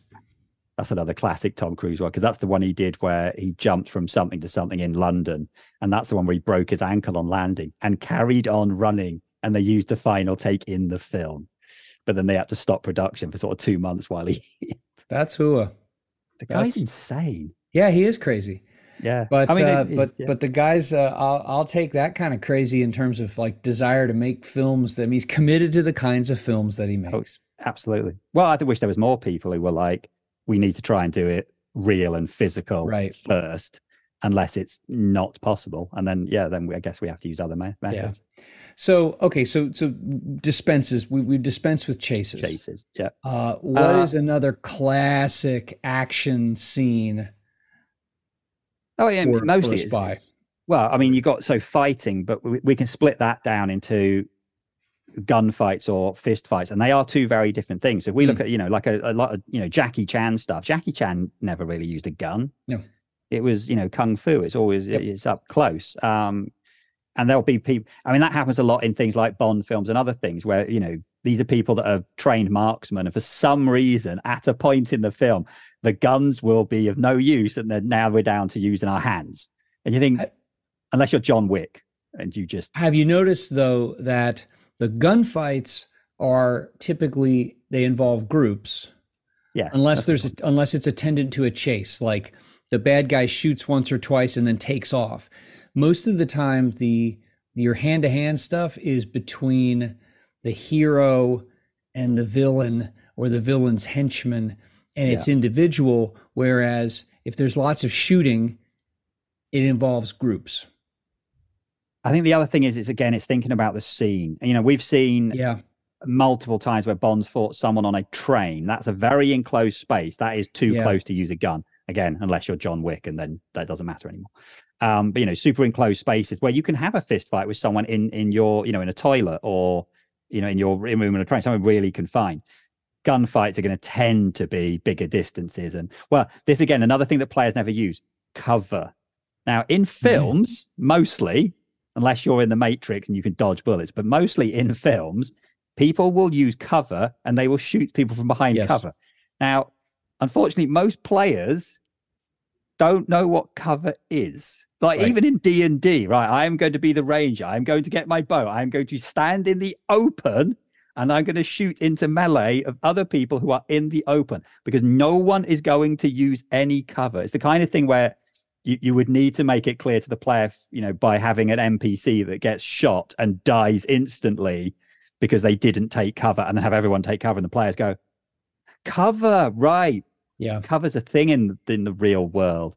that's another classic Tom Cruise one because that's the one he did where he jumped from something to something in London, and that's the one where he broke his ankle on landing and carried on running, and they used the final take in the film, but then they had to stop production for sort of two months while he. <laughs> That's Hua. The guy's That's- insane. Yeah, he is crazy. Yeah, But I mean, uh, it- it- but yeah. but the guys, uh, I'll I'll take that kind of crazy in terms of like desire to make films. That I mean, he's committed to the kinds of films that he Oh, makes. absolutely. Well, I wish there was more people who were like, we need to try and do it real and physical Right. first, unless it's not possible, and then yeah, then we, I guess we have to use other me- methods. So okay, so so dispenses. We we dispense with chases. Chases, yeah. Uh, what is Uh, another classic action scene? Oh yeah, for- for mostly it's- spy. Well, I mean, you got so fighting, but we, we can split that down into gunfights or fist fights, and they are two very different things. So if we Hmm. look at, you know, like a, a lot of, you know, Jackie Chan stuff, Jackie Chan never really used a gun. No. It was, you know, kung fu. It's always Yep. it's up close. Um, and there'll be people i mean that happens a lot in things like bond films and other things where you know these are people that are trained marksmen and for some reason at a point in the film the guns will be of no use and then now we're down to using our hands. And you think unless you're john wick and you just have you noticed though that the gunfights are typically they involve groups. Yes unless there's a, unless it's attendant to a chase like the bad guy shoots once or twice and then takes off most of the time the your hand to hand stuff is between the hero and the villain or the villain's henchman and it's individual whereas if there's lots of shooting it involves groups. I think the other thing is it's again it's thinking about the scene. You know we've seen yeah. multiple times where bonds fought someone on a train. That's a very enclosed space. That is too yeah. close to use a gun again unless you're john wick and then that doesn't matter anymore um, but you know, super enclosed spaces where you can have a fist fight with someone in in your, you know, in a toilet or you know, in your in room in a train, somewhere really confined. Gunfights are going to tend to be bigger distances, and well, this again another thing that players never use: cover. Now, in films, <laughs> mostly, unless you're in the Matrix and you can dodge bullets, but mostly in films, people will use cover and they will shoot people from behind yes. cover. Now, unfortunately, most players don't know what cover is. Like right. even in D and D, right? I am going to be the ranger. I'm going to get my bow. I'm going to stand in the open and I'm going to shoot into melee of other people who are in the open because no one is going to use any cover. It's the kind of thing where you, you would need to make it clear to the player, you know, by having an NPC that gets shot and dies instantly because they didn't take cover and then have everyone take cover and the players go, cover, right. Yeah. Cover's a thing in in the real world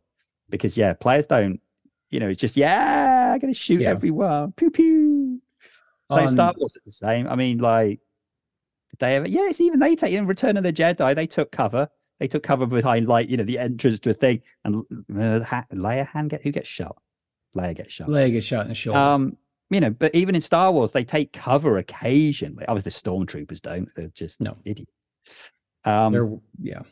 because yeah, players don't you know, it's just yeah, I'm gonna shoot yeah. everyone. Pew pew. So um, Star Wars is the same. I mean, like they ever yeah, it's even they take in Return of the Jedi, they took cover. They took cover behind like, you know, the entrance to a thing and uh, Leia hand get who gets shot? Leia gets shot. Leia gets shot in the shoulder. Um, you know, but even in Star Wars, they take cover occasionally. Obviously, the stormtroopers don't. They're just no idiots. Um, yeah.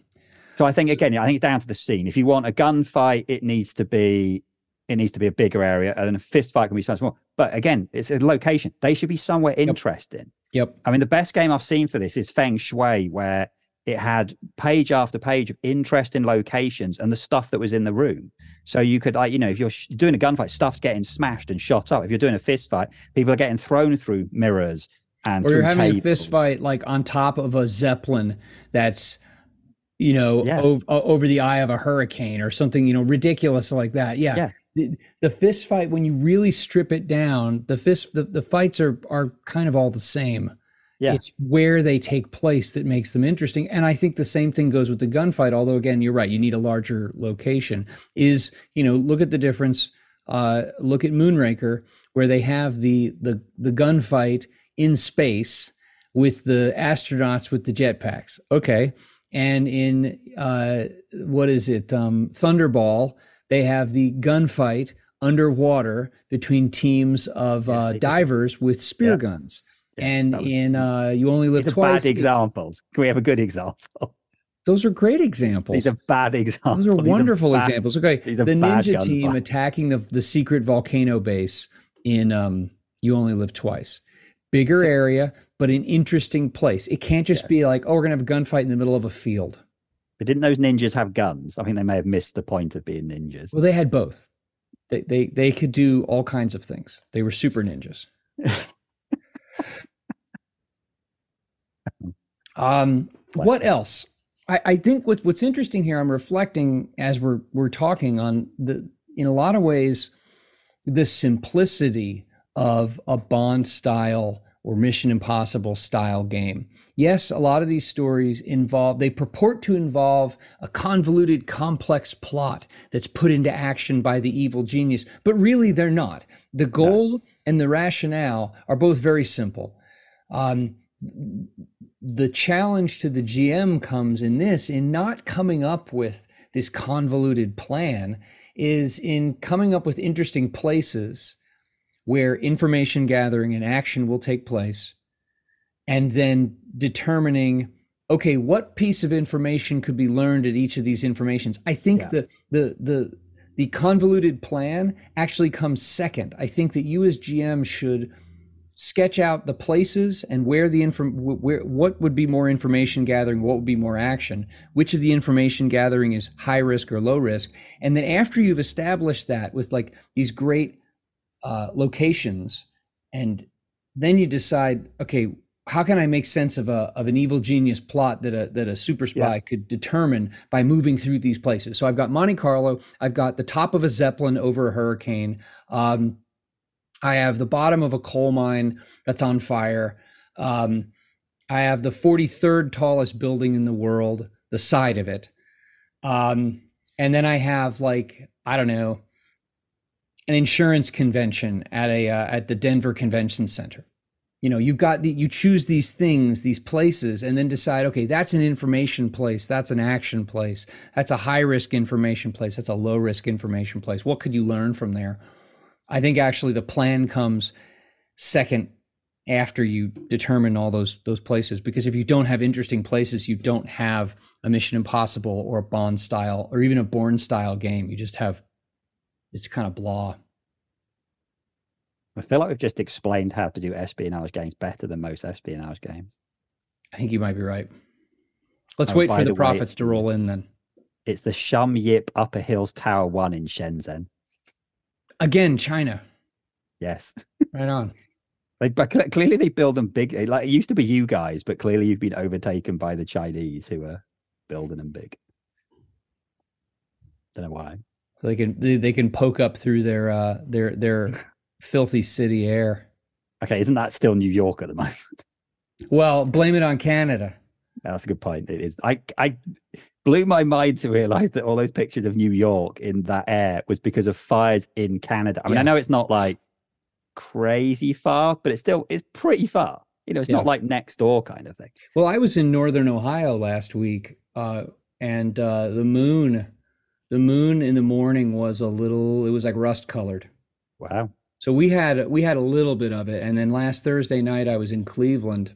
So I think again, I think it's down to the scene. If you want a gunfight, it needs to be it needs to be a bigger area, and a fist fight can be something small. But again, it's a location. They should be somewhere interesting. Yep. I mean, the best game I've seen for this is Feng Shui, where it had page after page of interesting locations and the stuff that was in the room. So you could, like, you know, if you're doing a gunfight, stuff's getting smashed and shot up. If you're doing a fist fight, people are getting thrown through mirrors and or you're having tables. a fist fight like on top of a zeppelin that's you know yeah. over, over the eye of a hurricane or something you know ridiculous like that. Yeah, yeah. The, the fist fight when you really strip it down the fist the, the fights are are kind of all the same. Yeah. It's where they take place that makes them interesting. And i think the same thing goes with the gunfight although again you're right you need a larger location is you know look at the difference uh look at moonraker where they have the the the gunfight in space with the astronauts with the jetpacks okay and in uh what is it um thunderball they have the gunfight underwater between teams of yes, uh, divers do. with spear yeah. guns. Yes, and was, in uh, You Only Live Twice. Bad examples. Can we have a good example? Those are great examples. These are bad examples. Those are wonderful are bad, examples. Okay, the ninja team fights. attacking the the secret volcano base in um, You Only Live Twice. Bigger area, but an interesting place. It can't just be like, oh, we're gonna have a gunfight in the middle of a field. But didn't those ninjas have guns? I think they may have missed the point of being ninjas. Well, they had both. They they they could do all kinds of things. They were super ninjas. <laughs> um, what else? I, I think what, what's interesting here, I'm reflecting as we're we're talking on the in a lot of ways, the simplicity of a Bond style or Mission Impossible style game yes, a lot of these stories involve, they purport to involve a convoluted, complex plot that's put into action by the evil genius, but really they're not. The goal and the rationale are both very simple. Um, the challenge to the GM comes in this, in not coming up with this convoluted plan, is in coming up with interesting places where information gathering and action will take place and then determining okay what piece of information could be learned at each of these informations i think yeah. the the the the convoluted plan actually comes second. I think that you as GM should sketch out the places and where the inform where what would be more information gathering what would be more action which of the information gathering is high risk or low risk and then after you've established that with like these great uh, locations and then you decide okay how can i make sense of a of an evil genius plot that a that a super spy yeah. could determine by moving through these places so i've got monte carlo i've got the top of a zeppelin over a hurricane um, I have the bottom of a coal mine that's on fire. Um, I have the 43rd tallest building in the world, the side of it. Um, and then I have like, I don't know, an insurance convention at a uh, at the Denver Convention Center. You know, you've got the you choose these things, these places, and then decide, okay, that's an information place, that's an action place, that's a high risk information place, that's a low risk information place. What could you learn from there? I think actually the plan comes second after you determine all those those places because if you don't have interesting places you don't have a mission impossible or a bond style or even a Bourne style game you just have it's kind of blah i feel like we've just explained how to do espionage games better than most espionage games i think you might be right let's oh, wait for the, the profits way, to roll in then it's the shum yip upper hills tower one in shenzhen Again, China. Yes. Right on. <laughs> They, but clearly they build them big. Like it used to be you guys, but clearly you've been overtaken by the Chinese who are building them big. Don't know why. So they can they they can poke up through their uh their their filthy city air. Okay, isn't that still New York at the <laughs> moment? Well, blame it on Canada. That's a good point. It is. I I blew my mind to realize that all those pictures of New York in that air was because of fires in Canada. I mean, yeah. I know it's not like crazy far, but it's still it's pretty far. You know, it's yeah. not like next door kind of thing. Well, I was in northern Ohio last week, uh, and uh, the moon, the moon in the morning was a little. It was like rust colored. Wow. So we had we had a little bit of it, and then last Thursday night I was in Cleveland,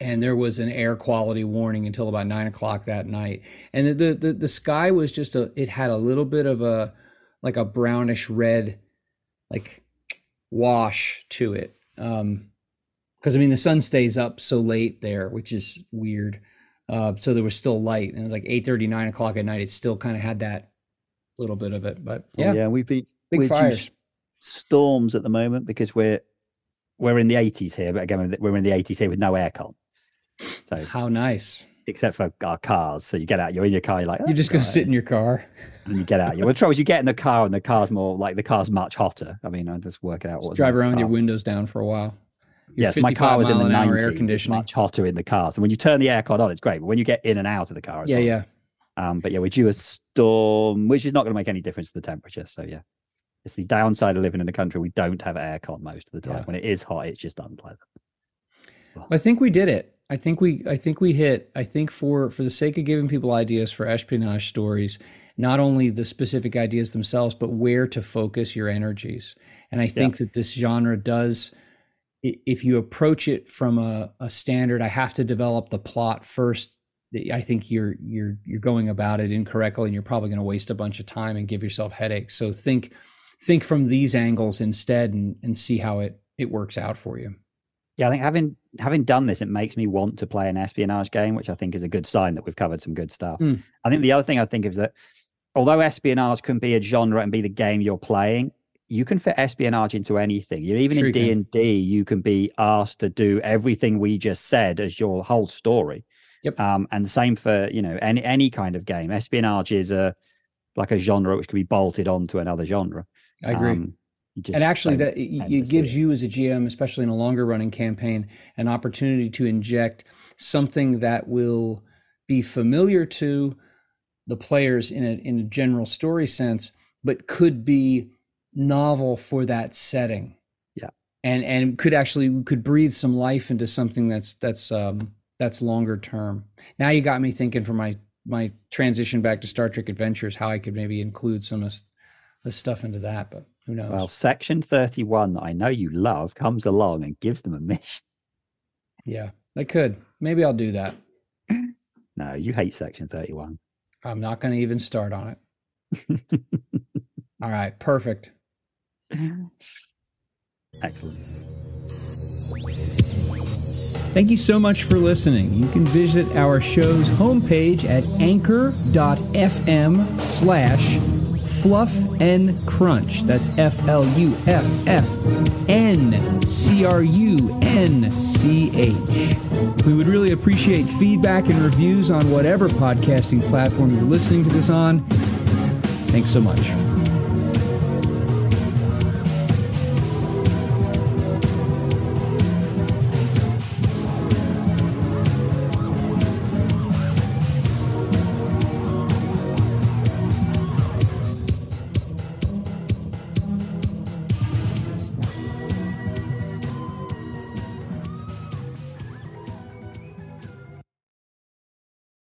and there was an air quality warning until about nine o'clock that night. And the, the the sky was just a it had a little bit of a like a brownish red like wash to it. Um because I mean the sun stays up so late there, which is weird. Uh, so there was still light, and it was like 8 30, 9 o'clock at night. It still kind of had that little bit of it, but yeah, oh, yeah, we've been big fires, storms at the moment because we're we're in the 80s here, but again, we're in the 80s here with no aircon. So how nice. Except for our cars. So you get out, you're in your car, you're like, oh, you just go sit in your car. And you get out. Well, the trouble is you get in the car and the car's more like the car's much hotter. I mean, I just work it out. Just drive around with your windows down for a while. Yes, my car was in the 90s. Air conditioning. It's much hotter in the car. So when you turn the aircon on, it's great. But when you get in and out of the car, yeah, well. yeah. Um, but yeah, we're due a storm, which is not going to make any difference to the temperature. So yeah, it's the downside of living in a country we don't have aircon most of the time. Yeah. When it is hot, it's just unpleasant. I think we did it. I think we I think we hit I think for for the sake of giving people ideas for espionage stories, not only the specific ideas themselves, but where to focus your energies. And I think yeah. that this genre does if you approach it from a, a standard, I have to develop the plot first. I think you're you're you're going about it incorrectly, and you're probably going to waste a bunch of time and give yourself headaches. So think think from these angles instead, and and see how it it works out for you. Yeah, I think having having done this, it makes me want to play an espionage game, which I think is a good sign that we've covered some good stuff. Mm. I think the other thing I think is that although espionage can be a genre and be the game you're playing, you can fit espionage into anything. You're even sure in D and D, you can be asked to do everything we just said as your whole story. Yep. Um, and the same for you know any any kind of game. Espionage is a like a genre which can be bolted onto another genre. I agree. Um, and actually, that it, it gives you as a GM, especially in a longer running campaign, an opportunity to inject something that will be familiar to the players in a in a general story sense, but could be novel for that setting. Yeah, and and could actually could breathe some life into something that's that's um, that's longer term. Now you got me thinking for my my transition back to Star Trek Adventures, how I could maybe include some of the stuff into that, but who knows? Well, Section 31 that I know you love comes along and gives them a mission. Yeah, they could. Maybe I'll do that. no, you hate Section 31. I'm not going to even start on it. <laughs> All right, perfect. Excellent. Thank you so much for listening. You can visit our show's homepage at anchor.fm slash fluff and crunch. That's F L U F F N C R U N C H. We would really appreciate feedback and reviews on whatever podcasting platform you're listening to this on. Thanks so much.